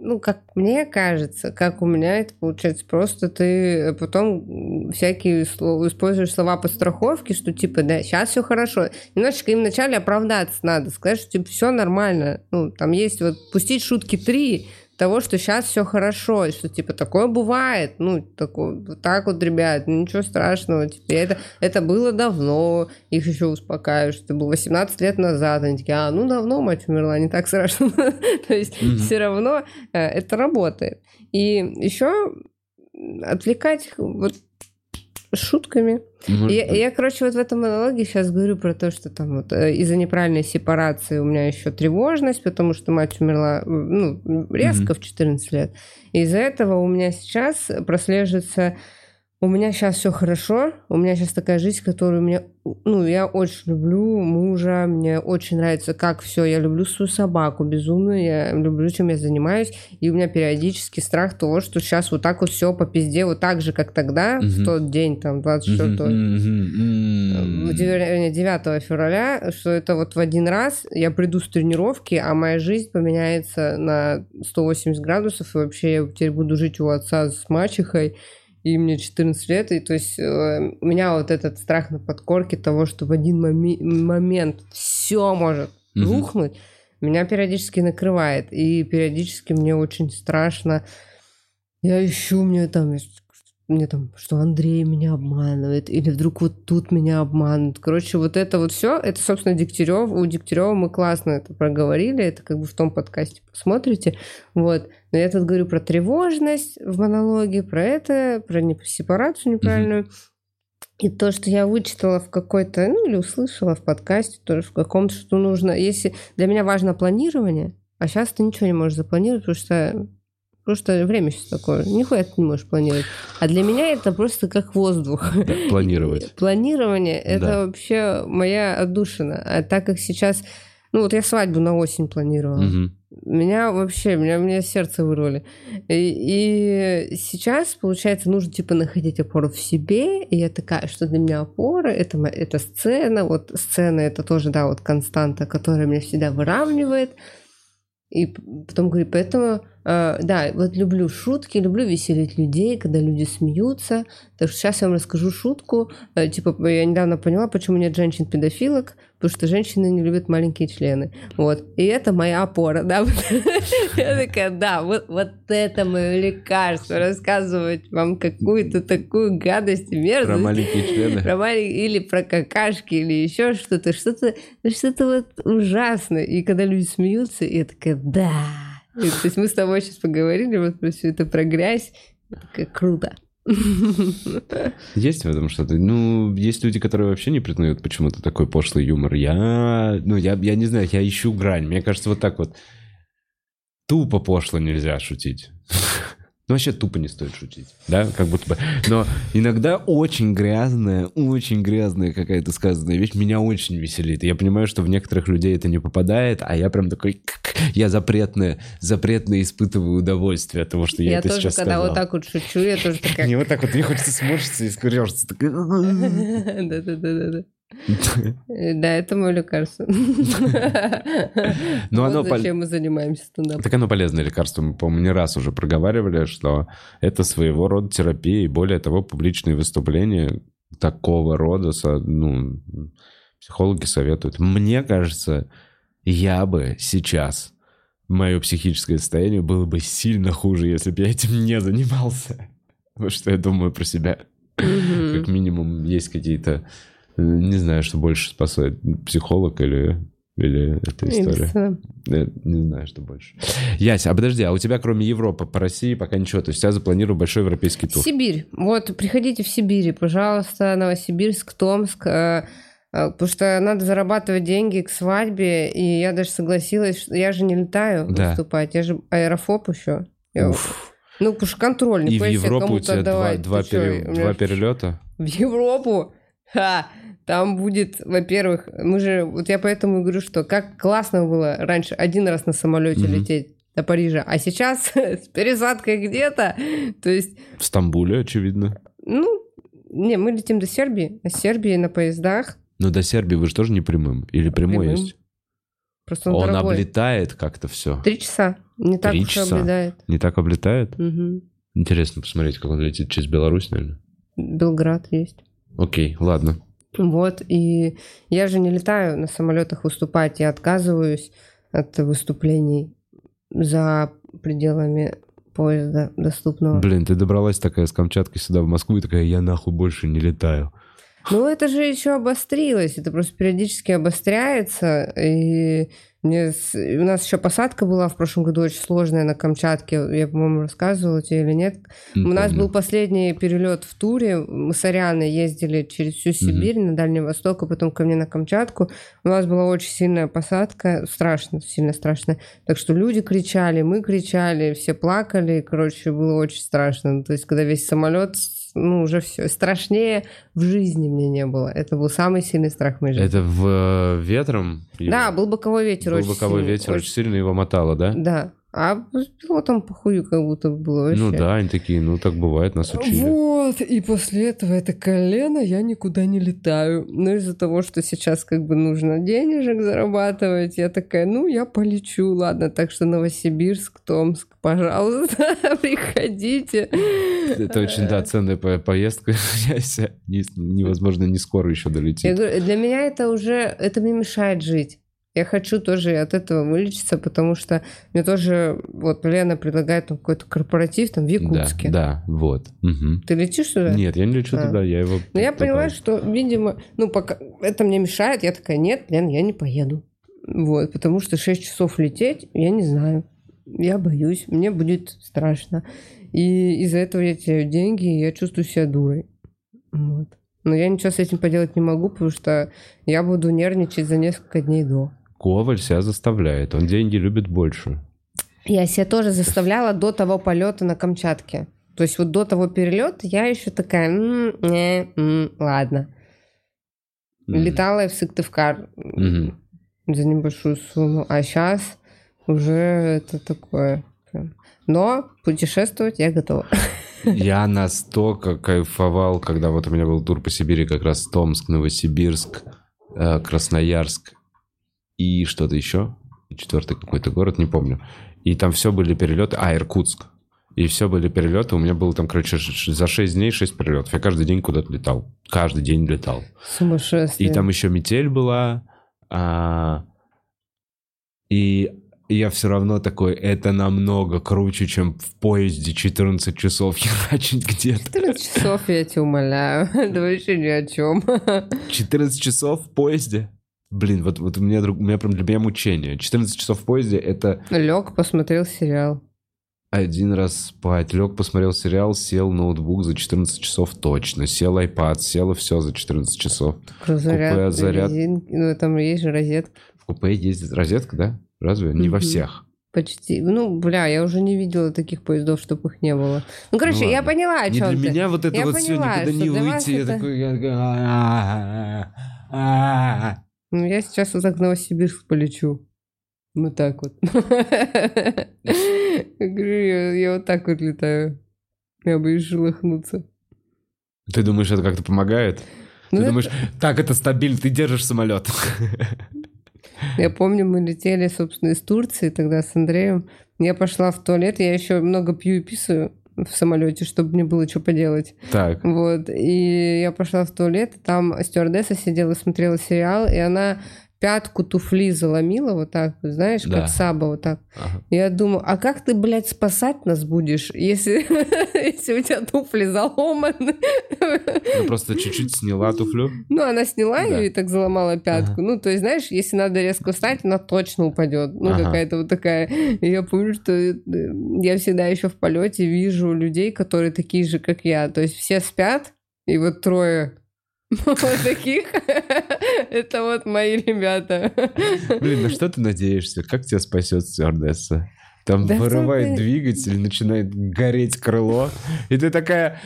ну, как мне кажется, как у меня это получается, просто ты потом всякие слова, используешь слова подстраховки, что типа, да, сейчас все хорошо. Немножечко им вначале оправдаться надо, сказать, что типа все нормально. Ну, там есть вот пустить шутки три того, что сейчас все хорошо, и что типа такое бывает, ну такое, вот так вот, ребят, ну, ничего страшного, типа это это было давно, их еще успокаивают, что это было 18 лет назад, они такие, а ну давно мать умерла, не так страшно, то есть Мгм. все равно э, это работает. И еще отвлекать вот шутками. Может Я, быть. я, короче, вот в этом монологе сейчас говорю про то, что там вот э, из-за неправильной сепарации у меня еще тревожность, потому что мать умерла ну, резко в 14 лет. Из-за этого у меня сейчас прослеживается... У меня сейчас все хорошо, у меня сейчас такая жизнь, которую мне, ну, я очень люблю мужа, мне очень нравится, как все, я люблю свою собаку безумно, я люблю, чем я занимаюсь, и у меня периодически страх того, что сейчас вот так вот все по пизде, вот так же, как тогда, в Мгм. тот день, там, 24 Мгм, мгм, в мгм. девя- вернее, 9 февраля, что это вот в один раз я приду с тренировки, а моя жизнь поменяется на 180 градусов, и вообще я теперь буду жить у отца с мачехой, и мне 14 лет, и то есть э, у меня вот этот страх на подкорке того, что в один моми- момент все может Мгм. рухнуть, меня периодически накрывает, и периодически мне очень страшно. Я ищу, мне там мне там, что Андрей меня обманывает, или вдруг вот тут меня обманут. Короче, вот это вот все, это, собственно, Дегтярев. У Дегтярева мы классно это проговорили, это как бы в том подкасте посмотрите. Вот. Но я тут говорю про тревожность в монологе, про это, про сепарацию неправильную. И то, что я вычитала в какой-то, ну или услышала в подкасте, тоже в каком-то, что нужно, если для меня важно планирование, а сейчас ты ничего не можешь запланировать, потому что что время сейчас такое. Нихуя ты не можешь планировать. А для меня это просто как воздух. Да, планировать. Планирование – это Да. вообще моя отдушина. А так как сейчас... Ну вот я свадьбу на осень планировала. Меня вообще, меня, меня сердце вырвали. И, и сейчас, получается, нужно типа находить опору в себе. И я такая, что для меня опора это, это сцена. Вот сцена это тоже, да, вот константа, которая меня всегда выравнивает. И потом говорю, поэтому, да, вот люблю шутки, люблю веселить людей, когда люди смеются. Так что сейчас я вам расскажу шутку. Э, Типа, я недавно поняла, почему нет женщин-педофилок, потому что женщины не любят маленькие члены. Вот. И это моя опора, да. Я такая, да, вот, вот это мое лекарство, рассказывать вам какую-то такую гадость и мерзость. Про маленькие члены. Про малень- или про какашки, или еще что-то, что-то, что-то вот ужасное. И когда люди смеются, я такая, да. То есть мы с тобой сейчас поговорили вот про все это, про грязь. Такая, круто. Есть в этом что-то? Ну, есть люди, которые вообще не признают почему-то такой пошлый юмор. Я, ну, я, я не знаю, я ищу грань. Мне кажется, вот так вот тупо пошло нельзя шутить. Ну, вообще тупо не стоит шутить, да, как будто бы. Но иногда очень грязная, очень грязная какая-то сказанная вещь меня очень веселит. Я понимаю, что в некоторых людей это не попадает, а я прям такой, я запретное, запретное испытываю удовольствие от того, что я, Я это тоже, сейчас когда сказал. вот так вот шучу, я тоже такая... Мне вот так вот, мне хочется сморщиться и скрежиться. Да-да-да-да. Да, это мое лекарство. Но оно зачем мы занимаемся стендапом. Так оно полезное лекарство. Мы, по-моему, не раз уже проговаривали, что это своего рода терапия, и более того, публичные выступления такого рода, ну, психологи советуют. Мне кажется, я бы сейчас, мое психическое состояние было бы сильно хуже, если бы я этим не занимался. Вот что я думаю про себя. Как минимум есть какие-то, э, не знаю, что больше спасает, психолог или, или эта история. Я не знаю, что больше. Яся, а подожди, а у тебя кроме Европы по России пока ничего? То есть я запланирую большой европейский тур. Сибирь. Вот, приходите в Сибирь, пожалуйста, Новосибирск, Томск. э, э, Потому что надо зарабатывать деньги к свадьбе, и я даже согласилась, что я же не летаю Да. выступать, я же аэрофоб еще. Я- Уф. Ну, потому что контроль, не И в Европу у тебя два, два, пере- два перелета? В Европу? Ха! Там будет, во-первых, мы же, вот я поэтому и говорю, что как классно было раньше один раз на самолете Мгм. лететь до Парижа, а сейчас с пересадкой где-то, то есть В Стамбуле, очевидно. ну, не, мы летим до Сербии, а Сербии на поездах. Но до Сербии вы же тоже не прямым? Или прямой Прямым. есть? Просто он, Он дорогой. облетает как-то все. Три часа. Не так Три уж часа? облетает. Не так облетает? Мгм. Интересно посмотреть, как он летит через Беларусь, наверное. Белград есть. Окей, ладно. Вот, и я же не летаю на самолетах выступать, я отказываюсь от выступлений за пределами поезда доступного. Блин, ты добралась такая с Камчатки сюда, в Москву, и такая, я нахуй больше не летаю. Ну, это же еще обострилось, это просто периодически обостряется, и мне у нас еще посадка была в прошлом году очень сложная на Камчатке, я, по-моему, рассказывала тебе или нет. Не У нас был последний перелет в туре. Мы с Арианой ездили через всю Сибирь на Дальний Восток, а потом ко мне на Камчатку. У нас была очень сильная посадка, страшно, сильно страшно. Так что люди кричали, мы кричали, все плакали. Короче, было очень страшно. То есть, когда весь самолет, ну, уже все. Страшнее в жизни мне не было. Это был самый сильный страх моей жизни. Это в э, ветром? Да, был боковой ветер Был очень боковой сильный, ветер, очень сильно его мотало, да? Да. А с пилотом похую как будто было вообще. Ну да, они такие, ну так бывает, нас учили. Вот, и после этого это колено я никуда не летаю. Но из-за того, что сейчас как бы нужно денежек зарабатывать, я такая, ну, я полечу, ладно. Так что Новосибирск, Томск, пожалуйста, приходите. Это очень, да, ценная по- поездка. Не- Невозможно не скоро еще долететь. говорю, для меня это уже, это мне мешает жить. Я хочу тоже от этого вылечиться, потому что мне тоже, вот Лена предлагает там какой-то корпоратив там в Якутске. Да, да, вот. Мгм. Ты летишь туда? Нет, я не лечу А. туда, я его... Но я попал. поняла, что, видимо, ну, пока это мне мешает, я такая, нет, Лен, я не поеду. Вот, потому что 6 часов лететь, я не знаю. Я боюсь, мне будет страшно. И из-за этого я теряю деньги, и я чувствую себя дурой. Вот. Но я ничего с этим поделать не могу, потому что я буду нервничать за несколько дней до. Коваль себя заставляет, он деньги любит больше. Я себя тоже заставляла до того полета на Камчатке. То есть вот до того перелета я еще такая, «М, не, м, ладно. Мгм. Летала я в Сыктывкар Мгм. за небольшую сумму, а сейчас уже это такое. Но путешествовать я готова. Я настолько кайфовал, когда вот у меня был тур по Сибири, как раз Томск, Новосибирск, э, Красноярск и что-то еще. Четвертый какой-то город, не помню. И там все были перелеты. А, Иркутск. И все были перелеты. У меня было там, короче, за 6 дней 6 перелетов. Я каждый день куда-то летал. Каждый день летал. Сумасшествие. И там еще метель была. а, и я все равно такой, это намного круче, чем в поезде 14 часов херачить где-то. 14 часов, я тебя умоляю. Это вообще ни о чем. 14 часов в поезде? Блин, вот, вот у, меня, друг- у меня прям для меня мучение. 14 часов в поезде — это Лег, посмотрел сериал. один раз спать. Лег, посмотрел сериал, сел ноутбук за 14 часов точно. Сел iPad, село все за 14 часов. Заряд, заряд. резинки. Ну, там есть же розетка. В купе ездит розетка, да? Разве? Не во всех. Почти. Ну, бля, я уже не видела таких поездов, чтобы их не было. Ну, короче, Ну я поняла, о Не чем для ты. меня вот это Я вот все поняла, никуда что не выйти. Я такой... Ну, я сейчас вот так в Новосибирск полечу. Вот так вот. Я вот так вот летаю. Я боюсь шелохнуться. Ты думаешь, это как-то помогает? Ну, Ты думаешь, так, это стабильно, ты держишь самолет. Я помню, мы летели, собственно, из Турции тогда с Андреем. Я пошла в туалет, я еще много пью и писаю в самолете, чтобы мне было что поделать. Так, Вот, и я пошла в туалет, и там стюардесса сидела, смотрела сериал, и она пятку туфли заломила вот так, знаешь, Да. как саба вот так. Ага. Я думаю, а как ты, блядь, спасать нас будешь, если, если у тебя туфли заломаны? я просто чуть-чуть сняла туфлю. Ну, она сняла Да. ее и так заломала пятку. Ну, то есть, знаешь, если надо резко встать, она точно упадет. Ну, Ага. какая-то вот такая. И я помню, что э, я всегда еще в полете вижу людей, которые такие же, как я. То есть все спят, и вот трое таких. Это вот мои ребята. Блин, на что ты надеешься? Как тебя спасет стюардесса? Там Да вырывает ты. двигатель, начинает гореть крыло, и ты такая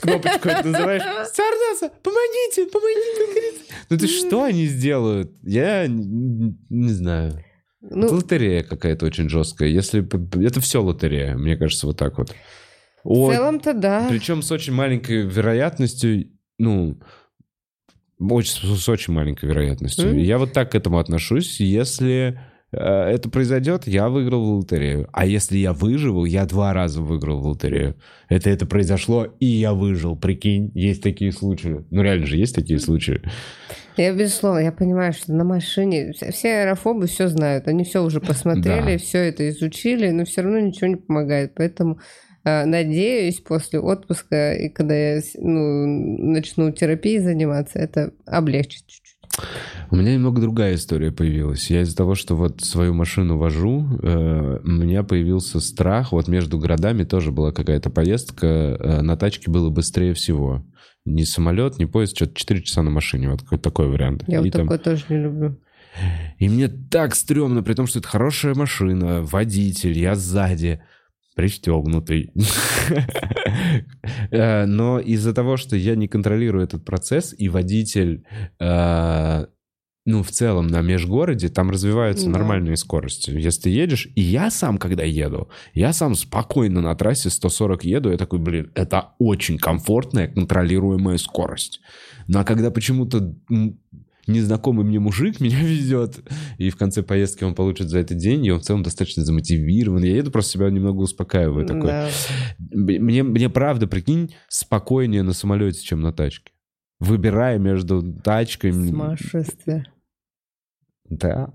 кнопочку это называешь «Стюардесса, помогите, помогите!» говорит. Ну ты что они сделают? Я не знаю. Это Ну, лотерея какая-то очень жесткая. Если это все лотерея, мне кажется, вот так вот. в О, целом-то да. причем с очень маленькой вероятностью, ну, очень, с очень маленькой вероятностью. Мгм. Я вот так к этому отношусь. Если э, это произойдет, я выиграл в лотерею. А если я выживу, я два раза выиграл в лотерею. Это это произошло, и я выжил. Прикинь, есть такие случаи. Ну, реально же есть такие случаи. Я, безусловно, я понимаю, что на машине все, аэрофобы все знают, они все уже посмотрели, Да. все это изучили, но все равно ничего не помогает. Поэтому надеюсь, после отпуска и когда я ну, начну терапией заниматься, это облегчит чуть-чуть. У меня немного другая история появилась. Я из-за того, что вот свою машину вожу, э, у меня появился страх. Вот между городами тоже была какая-то поездка. э, на тачке было быстрее всего. Ни самолет, ни поезд, что-то 4 часа на машине. Вот такой вариант. Я и, вот там- такое тоже не люблю. и мне так стрёмно, при том, что это хорошая машина, водитель, я сзади, пристегнутый. Э, Но из-за того, что я не контролирую этот процесс, и водитель, э, ну, в целом на межгороде, там развиваются Да. нормальные скорости. Если ты едешь, и я сам, когда еду, я сам спокойно на трассе 140 еду, я такой, блин, это очень комфортная, контролируемая скорость. Ну, а когда почему-то незнакомый мне мужик меня везет, и в конце поездки он получит за это деньги, он в целом достаточно замотивирован. Я еду, просто себя немного успокаиваю. Такой. Да. Мне, мне правда, прикинь, спокойнее на самолете, чем на тачке. Выбирая между тачкой... Сумасшествие. Да.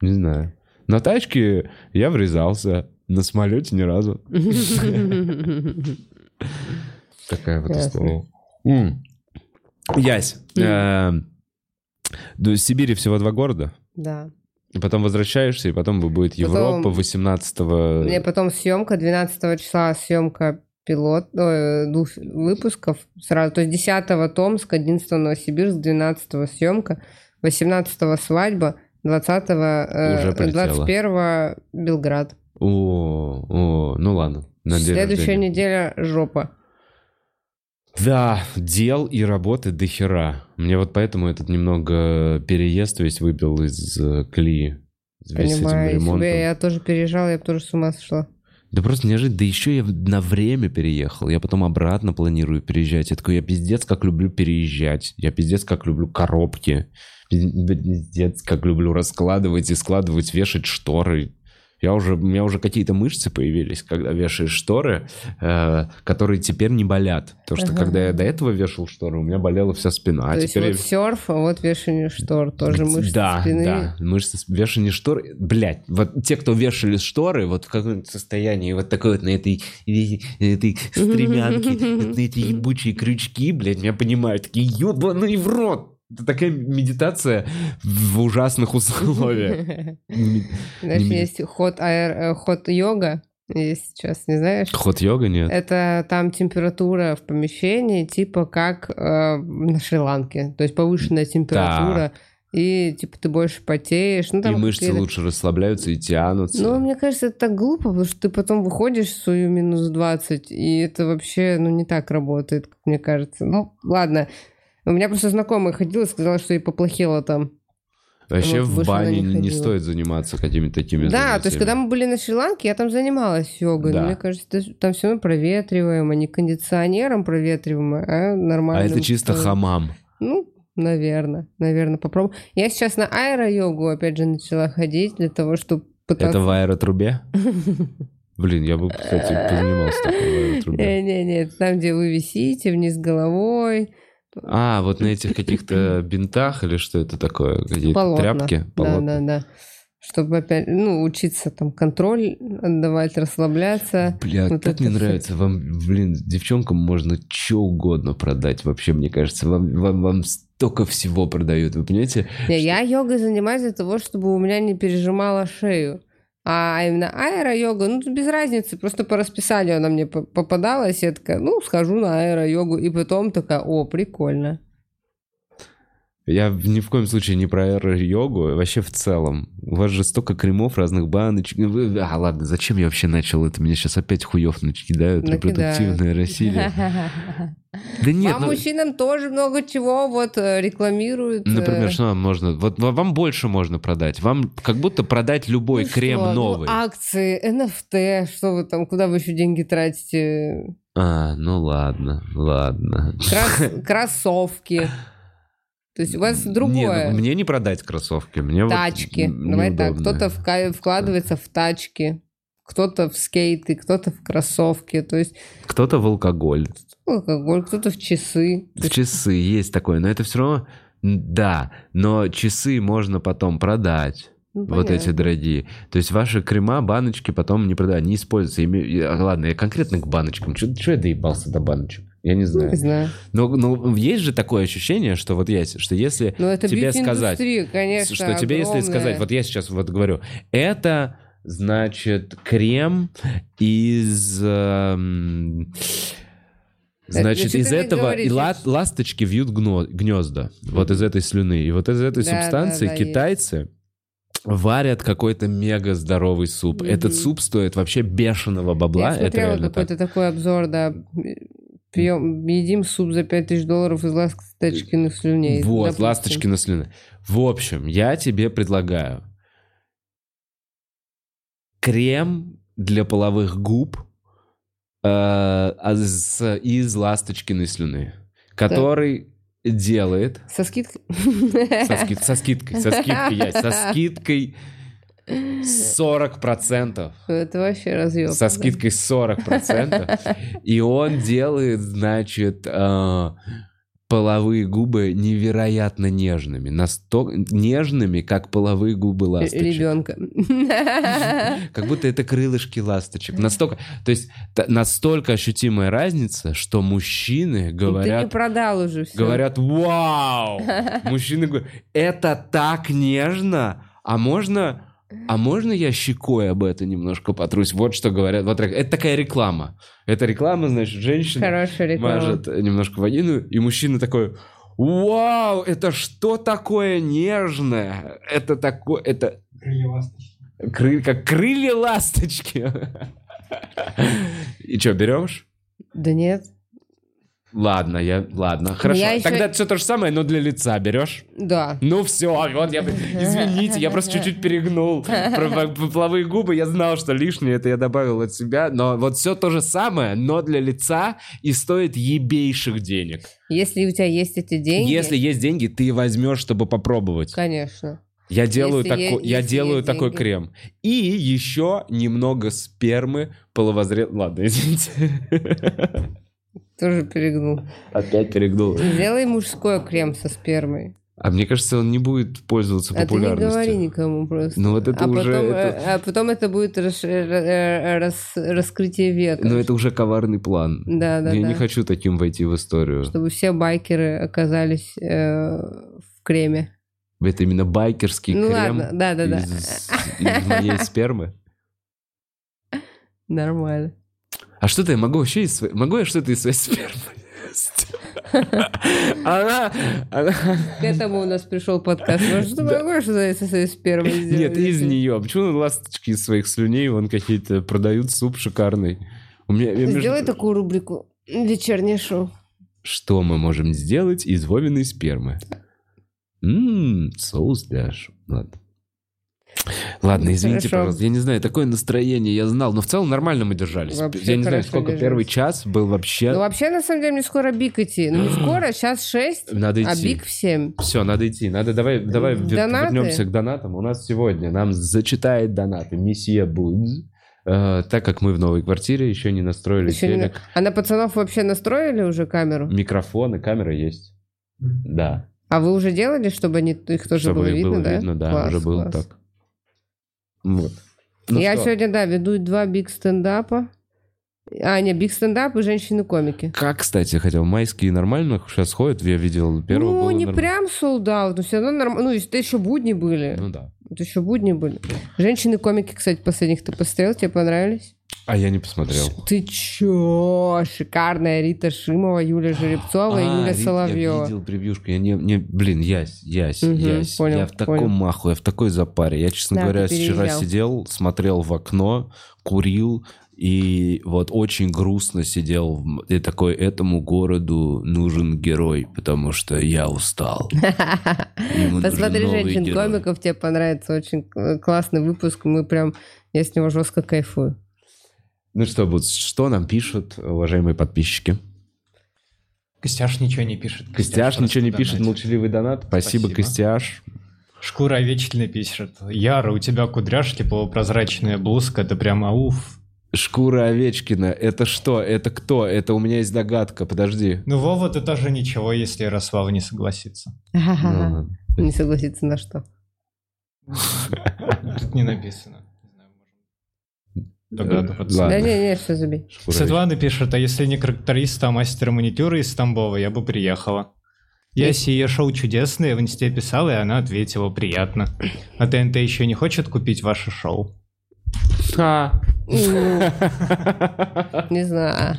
Не знаю. На тачке я врезался, на самолете ни разу. Такая вот история. Ясь, э, до Сибири всего два города. Да. И потом возвращаешься, и потом будет Потом- Европа 18 У меня потом съемка, 12 числа съемка пилот, ой, двух выпусков сразу. То есть 10 Томск, 11 Новосибирск, 12 съемка, 18 свадьба, 20 Уже э, прилетела. 21 Белград. О, о, ну ладно. Следующая рождения. неделя жопа. Да, дел и работы до хера. Мне вот поэтому этот немного переезд весь выбил из э, колеи. Весь с этим Понимаю ремонтом. себя. Я тоже переезжала, я бы тоже с ума сошла. Да просто неожиданно. Да еще я на время переехал. Я потом обратно планирую переезжать. Я такой, я пиздец как люблю переезжать. Я пиздец как люблю коробки. Пиздец как люблю раскладывать и складывать, вешать шторы. Я уже, у меня уже какие-то мышцы появились, когда вешаешь шторы, э, которые теперь не болят. Потому что Ага. когда я до этого вешал шторы, у меня болела вся спина. А То есть теперь вот я- серф, а вот вешание штор, тоже мышцы да, спины. да, мышцы с- вешание штор. Блять, вот те, кто вешали шторы, вот в каком-то состоянии, вот такой вот на этой, этой стремянке, на эти ебучие крючки, блядь, меня понимают, такие ебаный в рот. Это такая медитация в ужасных условиях. Знаешь, есть ход, аэр, э, ход йога, есть сейчас, не знаешь? Ход йога нет? Это там температура в помещении, типа как э, на Шри-Ланке. То есть повышенная температура, и типа ты больше потеешь. Ну, И там мышцы какие-то- лучше расслабляются и тянутся. Ну, мне кажется, это так глупо, потому что ты потом выходишь в свою минус 20, и это вообще, ну, не так работает, как мне кажется. Ну, ладно. У меня просто знакомая ходила и сказала, что ей поплохело там. Вообще вот в бане не не, стоит заниматься какими-то такими Да, то есть, занятиями. когда мы были на Шри-Ланке, я там занималась йогой. Да. Но мне кажется, там все равно проветриваемо, не кондиционером проветриваемо, а нормально. А это чисто хамам. Ну, наверное, наверное, попробую. Я сейчас на аэро-йогу, опять же, начала ходить для того, чтобы пытаться... Это в аэротрубе? Блин, я бы, кстати, позанимался такой в аэротрубе. Не-не-не, это там, где вы висите вниз головой. А, вот на этих каких-то бинтах или что это такое? Какие-то Полотна. тряпки? Полотна. Да-да-да. Чтобы опять, ну, учиться там контроль отдавать, расслабляться. Бля, Вот это мне всё. нравится. Вам, блин, девчонкам можно что угодно продать. Вообще, мне кажется, вам, вам, вам столько всего продают. Вы понимаете? Не, я йогой занимаюсь для того, чтобы у меня не пережимала шею. А именно аэро-йога, ну, без разницы, просто по расписанию она мне по- попадалась, я такая, ну, схожу на аэро-йогу, и потом такая, о, прикольно. Я ни в коем случае не про аэро-йогу, вообще в целом. У вас же столько кремов, разных баночек. Вы- А, ладно, зачем я вообще начал это? Меня сейчас опять хуев накидают. Накидают. Репродуктивное насилие. Да нет, Вам, ну- мужчинам, тоже много чего вот э, рекламируют. Например, э, что вам можно? Вот ва- вам больше можно продать. Вам как будто продать любой ну крем что, ну, новый. акции, NFT, что вы там, куда вы еще деньги тратите? А, ну ладно, ладно. Крос- Кроссовки. То есть у вас Не, другое. ну, мне не продать кроссовки. Мне вот Тачки. н- Давай так, кто-то вкладывается в тачки, кто-то в скейты, кто-то в кроссовки, то есть Кто-то в алкоголь. алкоголь, кто-то в часы. В часы есть такое, но это все равно... Да, но часы можно потом продать. ну, Вот эти понятно. дорогие. То есть ваши крема, баночки потом не продают, не используются. Име- и- а, Ладно, я конкретно к баночкам. Что я доебался до баночек? Я не Ну, знаю. не знаю. Но, но есть же такое ощущение, что вот есть, что если Но это тебе сказать, конечно, что тебе если сказать, вот я сейчас вот говорю, это значит крем из эм, значит из этого и ла- ласточки вьют гно- гнезда вот из этой слюны и вот из этой Да, да, субстанции да, китайцы варят какой-то мега здоровый суп. Мгм. Этот суп стоит вообще бешеного бабла. Я смотрела реально так. какой-то такой обзор, да. Пьем, едим суп за 5000 долларов из ласточкиных слюней. Вот, допустим. ласточки на слюны. В общем, я тебе предлагаю крем для половых губ э, а с- из ласточкиной слюны, который делает Со скидкой? со, скид- со скидкой, со скидкой, я, со скидкой 40%. Это вообще разъем. Со скидкой 40%. И он делает, значит, э, половые губы невероятно нежными. Настолько нежными, как половые губы ласточек. Ребенка. Как будто это крылышки ласточек. Настолько, то есть настолько ощутимая разница, что мужчины Ты не говорят, продал уже все. говорят, вау! Мужчины говорят, это так нежно, а можно... А можно я щекой об это немножко потрусь? Вот что говорят. Вот это такая реклама. Это реклама, значит, женщина Хорошая реклама. мажет немножко вагину, и мужчина такой, вау, это что такое нежное? Это такое, это Крылья ласточки. кры- как крылья ласточки. И что, берешь? Да нет. Ладно, я, ладно, хорошо. я еще- Тогда все то же самое, но для лица берешь? Да. Ну все, вот я, извините, я просто чуть-чуть перегнул про п- половые губы, я знал, что лишнее, это я добавил от себя, но вот все то же самое, но для лица и стоит ебейших денег. Если у тебя есть эти деньги, Если есть деньги, ты возьмешь, чтобы попробовать. конечно. Я делаю, Если тако- я если делаю такой деньги. крем. И еще немного спермы половозрел... Ладно, извините. Тоже перегнул. Опять перегнул. Сделай мужской крем со спермой. А мне кажется, он не будет пользоваться А ты не популярностью. говори никому просто. Ну вот это а уже... Потом, это- А потом это будет расш- э, э, рас- раскрытие века. Ну это уже коварный план. Да, да, я да. не хочу таким войти в историю. Чтобы все байкеры оказались э, в креме. Это именно байкерский Ну крем ладно, да, да, да. из, из моей спермы. Нормально. А что-то я могу вообще из своей... Могу я что-то из своей спермы? Она... она- К этому у нас пришел подкаст. Может, что могу что-то со своей спермой сделать? Нет, из нее. Почему ласточки из своих слюней вон какие-то продают суп шикарный? У меня... Сделай такую рубрику. Вечернее шоу. Что мы можем сделать из Вовиной спермы? Ммм, соус для... Ладно. Ладно, извините, Хорошо. пожалуйста. Я не знаю, такое настроение я знаю, но в целом нормально мы держались. Вообще я не знаю, сколько держались. первый час был вообще... Ну, вообще, на самом деле, мне скоро бик идти. Ну, не скоро, сейчас 6, Надо а идти. бик в 7. Все, надо идти. Надо давай, давай Донаты? вернемся к донатам. У нас сегодня нам зачитает донаты месье Будз. Э, так как мы в новой квартире, еще не настроили Еще не телек. А на пацанов вообще настроили уже камеру? Микрофон и камера есть. Да. А вы уже делали, чтобы они, их тоже Чтобы было их видно, было да? видно, да, Класс, уже было класс. так. Вот. Ну Я что, сегодня, да, веду два биг стендапа. А, не, биг стендап и женщины-комики. Как, кстати, хотел, майские нормально сейчас ходят? Я видел первого ну, не норм- прям солдат, но все равно нормально. Ну, это еще будни были. Ну да. Это еще будни были. Женщины-комики, кстати, последних ты посмотрел, тебе понравились? А я не посмотрел. Ты чё? Шикарная Рита Шимова, Юля Жеребцова и А, Юля Рит, Я Соловьева. видел превьюшку. Я не, не, блин, ясь, ясь, Мгм, ясь. понял, я в таком понял. маху, я в такой запаре. Я, честно Да, говоря, вчера сидел, смотрел в окно, курил, и вот очень грустно сидел. И такой, этому городу нужен герой, потому что я устал. Посмотри новый женщин герой. комиков, тебе понравится. Очень к- классный выпуск. Мы прям, я с него жестко кайфую. Ну что, Буц, что нам пишут, уважаемые подписчики? Костяш ничего не пишет. Костяш ничего не просто пишет, донатит. молчаливый донат. Спасибо, Спасибо. Костяш. Шкура овечная пишет. Яра, у тебя кудряшки, полупрозрачная блузка, это прям ауф. Шкура Овечкина. Это что? Это кто? Это у меня есть догадка. Подожди. Ну, Вова, ты тоже ничего, если Ярослава не согласится. Ну. Не согласиться на что. Тут не написано. Догадываться. Да не, не, все забей. Светлана пишет, а если не тракториста, а мастера маникюра из Тамбова, я бы приехала. Я сие шоу чудесное в инсте писала, и она ответила, приятно. А ТНТ еще не хочет купить ваше шоу? А. Не знаю.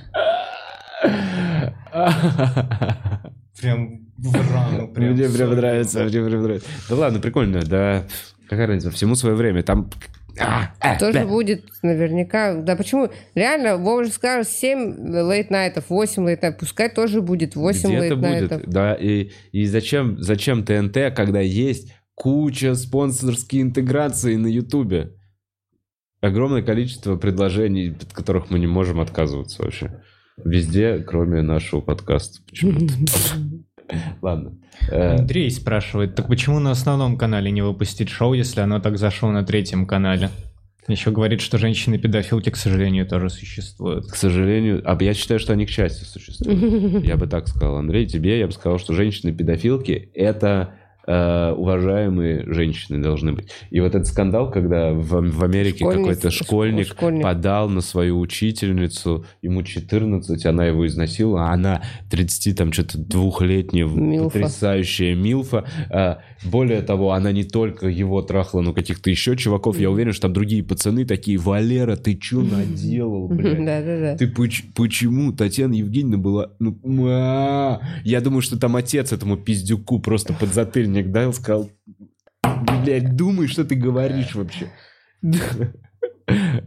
Прям в рану. Прям Мне прям нравится, мне прям нравится. Да ладно, прикольно, да. Какая разница, всему свое время. Там... А, а, Тоже бля. будет наверняка. Да почему? Реально, Вова же сказал 7 лейт-найтов, 8 лейт-найтов. Пускай тоже будет 8 Где-то лейт-найтов. будет, да. И, и зачем, зачем ТНТ, когда есть куча спонсорские интеграции на Ютубе? Огромное количество предложений, от которых мы не можем отказываться вообще. Везде, кроме нашего подкаста. Почему-то. Ладно. Э, Андрей спрашивает, так почему на основном канале не выпустить шоу, если оно так зашло на третьем канале? Еще говорит, что женщины-педофилки, к сожалению, тоже существуют. К сожалению, а я считаю, что они к счастью существуют. Я бы так сказал, Андрей, тебе я бы сказал, что женщины-педофилки – это уважаемые женщины должны быть. И вот этот скандал, когда в, в Америке какой-то школьник, школьник. подал на свою учительницу, ему 14, она его изнасиловала, а она 30, там, что-то двухлетняя, Милфа. потрясающая милфа. Более того, она не только его трахала, но каких-то еще чуваков. Я уверен, что там другие пацаны такие, Валера, ты что наделал, блядь? Да-да-да. Ты поч- почему Татьяна Евгеньевна была... Ну, я думаю, что там отец этому пиздюку просто подзатыльник дал, сказал, блядь, думай, что ты говоришь вообще.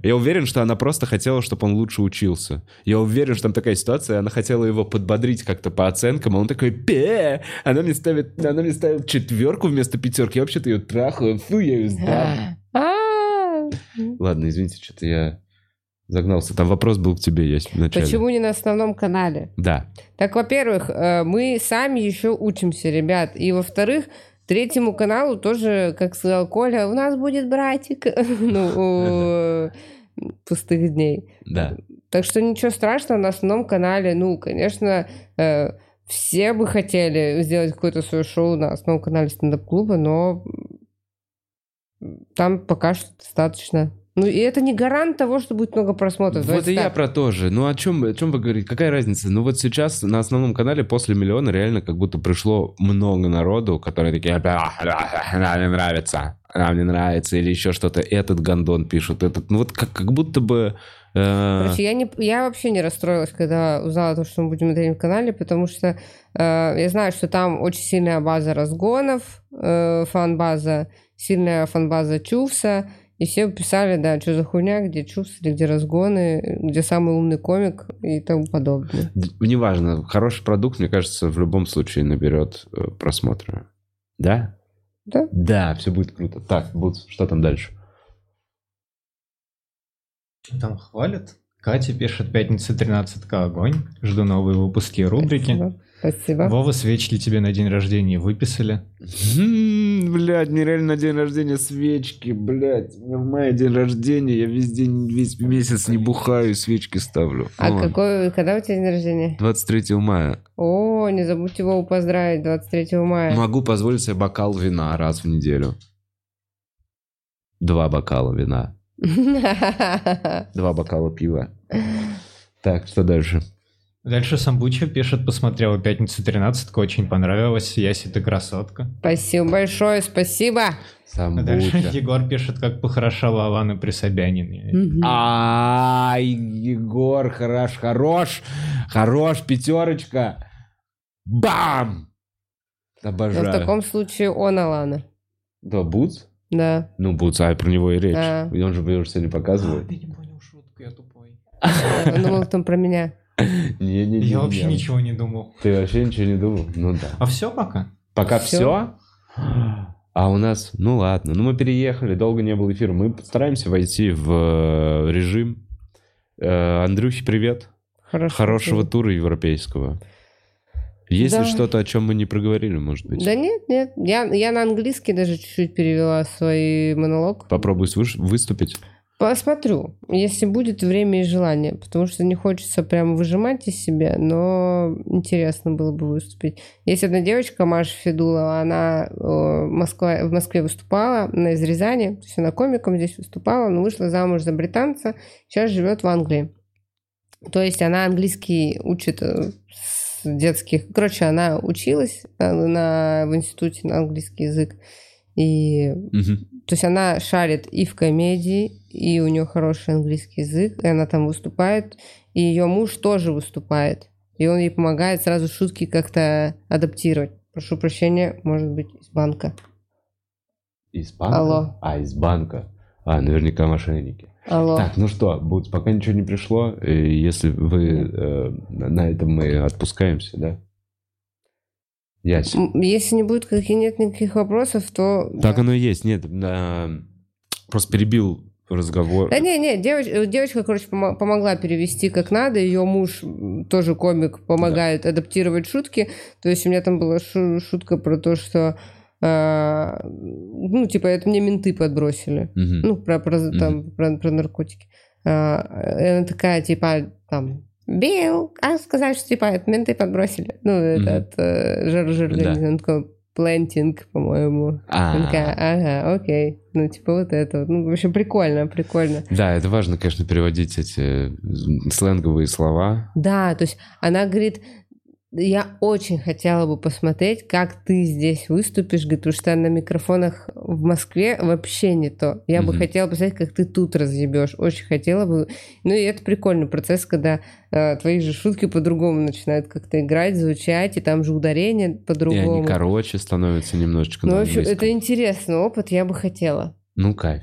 Я уверен, что она просто хотела, чтобы он лучше учился. Я уверен, что там такая ситуация, она хотела его подбодрить как-то по оценкам, а он такой, пе, она мне ставит, она мне ставит четверку вместо пятерки, я вообще-то ее трахаю, фу, я ее сдам. А, Ладно, извините, что-то я загнался. Там вопрос был к тебе, есть вначале. Почему не на основном канале? Да. Так, во-первых, э, мы сами еще учимся, ребят. И, во-вторых, третьему каналу тоже, как сказал Коля, у нас будет братик. Ну, пустых дней. Да. Так что ничего страшного на основном канале. Ну, конечно, э, все бы хотели сделать какое-то свое шоу на основном канале стендап-клуба, но там пока что достаточно. Ну, и это не гарант того, что будет много просмотров. Вот и я про то же. Ну, о чем, о чем вы говорите? Какая разница? Ну, вот сейчас на основном канале после миллиона реально как будто пришло много народу, которые такие, «Да, да, нам не нравится, нам не нравится, или еще что-то. Этот гондон пишут, этот. Ну, вот как, как будто бы... э, Короче, я, не, я вообще не расстроилась, когда узнала то, что мы будем на третьем канале, потому что э, я знаю, что там очень сильная база разгонов, э, фан-база, сильная фан-база Чувса, и все писали, да, что за хуйня, где Чувс, или где разгоны, где самый умный комик и тому подобное. неважно, хороший продукт, мне кажется, в любом случае наберет э, просмотры. Да? Да. Да, все будет круто. Так, Буц, что там дальше? Что там хвалят? Катя пишет «Пятница 13 огонь». Жду новые выпуски и рубрики. Спасибо. Спасибо. Вова свечки тебе на день рождения выписали. М, Блядь, мне реально на день рождения свечки, блядь. У меня в мае день рождения, я весь день, весь месяц не бухаю, свечки ставлю. А Вон, какой, когда у тебя день рождения? 23 мая. О, не забудьте его поздравить 23 мая. Могу позволить себе бокал вина раз в неделю. Два бокала вина. Два бокала пива. Так, что дальше? Дальше Самбуча пишет «Посмотрела «Пятницу 13 очень понравилось. Яси, ты красотка». Спасибо большое, спасибо. А дальше Самбуча. Егор пишет «Как похорошела Алана при Собянине». Мгм. Ай, Егор, хорош, хорош, хорош, пятерочка. Бам! Но Обожаю. в таком случае он Алана. Да, Бутс? Да. Ну, Бутс, а про него и речь. А. И Он же его сегодня показывает. Ты не понял шутку, я тупой. Он думал там про меня. Не-не-не. Я вообще ничего не думал. Ты вообще ничего не думал? Ну да. А все пока? Пока все? А у нас, ну ладно, ну мы переехали, долго не было эфира. Мы стараемся войти в э, режим. Э, Андрюхе, привет. Хорошо. Хорошего тура европейского. Есть ли Да. что-то, о чем мы не проговорили, может быть? Да нет, нет. Я, я на английский даже чуть-чуть перевела свой монолог. Попробуй свыш- выступить. Посмотрю, если будет время и желание, потому что не хочется прям выжимать из себя, но интересно было бы выступить. Есть одна девочка, Маша Федулова, она э, в, Москве, в Москве выступала, она из Рязани, то есть она комиком здесь выступала, но вышла замуж за британца, сейчас живет в Англии. То есть она английский учит э, с детских... Короче, она училась э, на, в институте на английский язык, и Мгм. то есть она шарит и в комедии, и у нее хороший английский язык, и она там выступает, и ее муж тоже выступает. И он ей помогает сразу шутки как-то адаптировать. Прошу прощения, может быть, из банка. Из банка? Алло. А, из банка. А, наверняка мошенники. Алло. Так, ну что, Бутс, пока ничего не пришло, если вы... э, на этом мы отпускаемся, да? Ясь. М, Если не будет каких нет никаких вопросов, то... Так оно и есть. Нет, а, просто перебил разговор. Да не, не, девоч- э, девочка, короче, помо- помогла перевести как надо. Ее муж тоже комик, помогает адаптировать шутки. То есть у меня там была шу- шутка про то, что а, ну, типа, это мне менты подбросили. Мгм. Ну, про, про, там, про, про наркотики. А, она такая, типа, там, Билл, а сказать, что, типа, это менты подбросили. Ну, этот э, жир, жир, Да. он такой, плентинг, по-моему. А. Она такая, ага, окей. Ну, типа, вот это. вот. Ну, в общем, прикольно, прикольно. Да, это важно, конечно, переводить эти э, сленговые слова. Да, то есть она говорит, я очень хотела бы посмотреть, как ты здесь выступишь, говорит, потому что на микрофонах в Москве вообще не то. Я бы Мгм. хотела посмотреть, как ты тут разъебешь. Очень хотела бы. Ну и это прикольный процесс, когда э, твои же шутки по-другому начинают как-то играть, звучать, и там же ударение И по-другому. они короче становятся немножечко Ну, в общем, это интересный опыт, я бы хотела. Ну, кайф.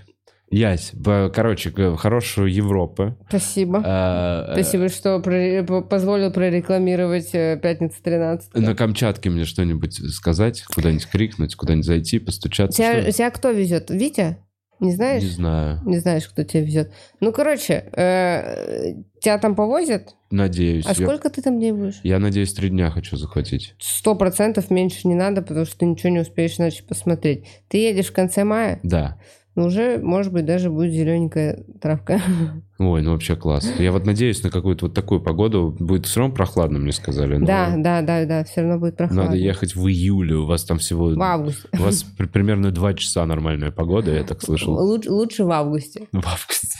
Ясь, короче, хорошую Европы. Спасибо. Э, Спасибо, что по- позволил прорекламировать «Пятница 13 На Камчатке мне что-нибудь сказать, куда-нибудь крикнуть, куда-нибудь зайти, постучаться. Тебя, тебя кто везет? Витя? Не знаешь? Не знаю. Не знаешь, кто тебя везет. Ну, короче, э, тебя там повозят? Надеюсь. А Я- сколько ты там дней будешь? Я надеюсь, три дня хочу захватить. Сто процентов меньше не надо, потому что ты ничего не успеешь иначе посмотреть. Ты едешь в конце мая, Да. Ну, уже, может быть, даже будет зелененькая травка. Ой, ну вообще класс. Я вот надеюсь на какую-то вот такую погоду. Будет все равно прохладно, мне сказали. но Да, да, да, да, все равно будет прохладно. Надо ехать в июле. У вас там всего... В августе. У вас при- примерно два часа нормальная погода, я так слышал. Лучше, лучше в августе. В августе.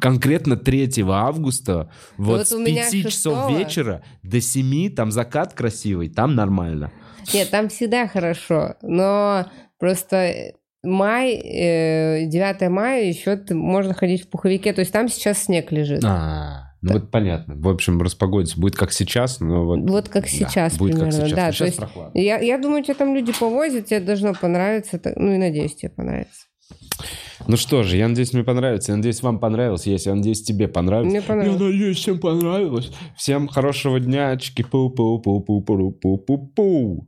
Конкретно 3 августа, вот, вот с у меня 5 часов 6-го. вечера до 7, там закат красивый, там нормально. Нет, там всегда хорошо, но просто май, э, 9 мая еще можно ходить в пуховике, то есть там сейчас снег лежит. А, ну вот понятно. В общем, распогодится. Будет как сейчас, но вот... Вот как да, сейчас будет примерно, как сейчас. да. Но сейчас есть прохладно. я, я думаю, тебе там люди повозят, тебе должно понравиться, ну и надеюсь, тебе понравится. Ну что же, я надеюсь, мне понравится. Я надеюсь, вам понравилось. Если я надеюсь, тебе понравилось. Мне понравилось. Я надеюсь, всем понравилось. Всем хорошего дня. Чики-пу-пу-пу-пу-пу-пу-пу.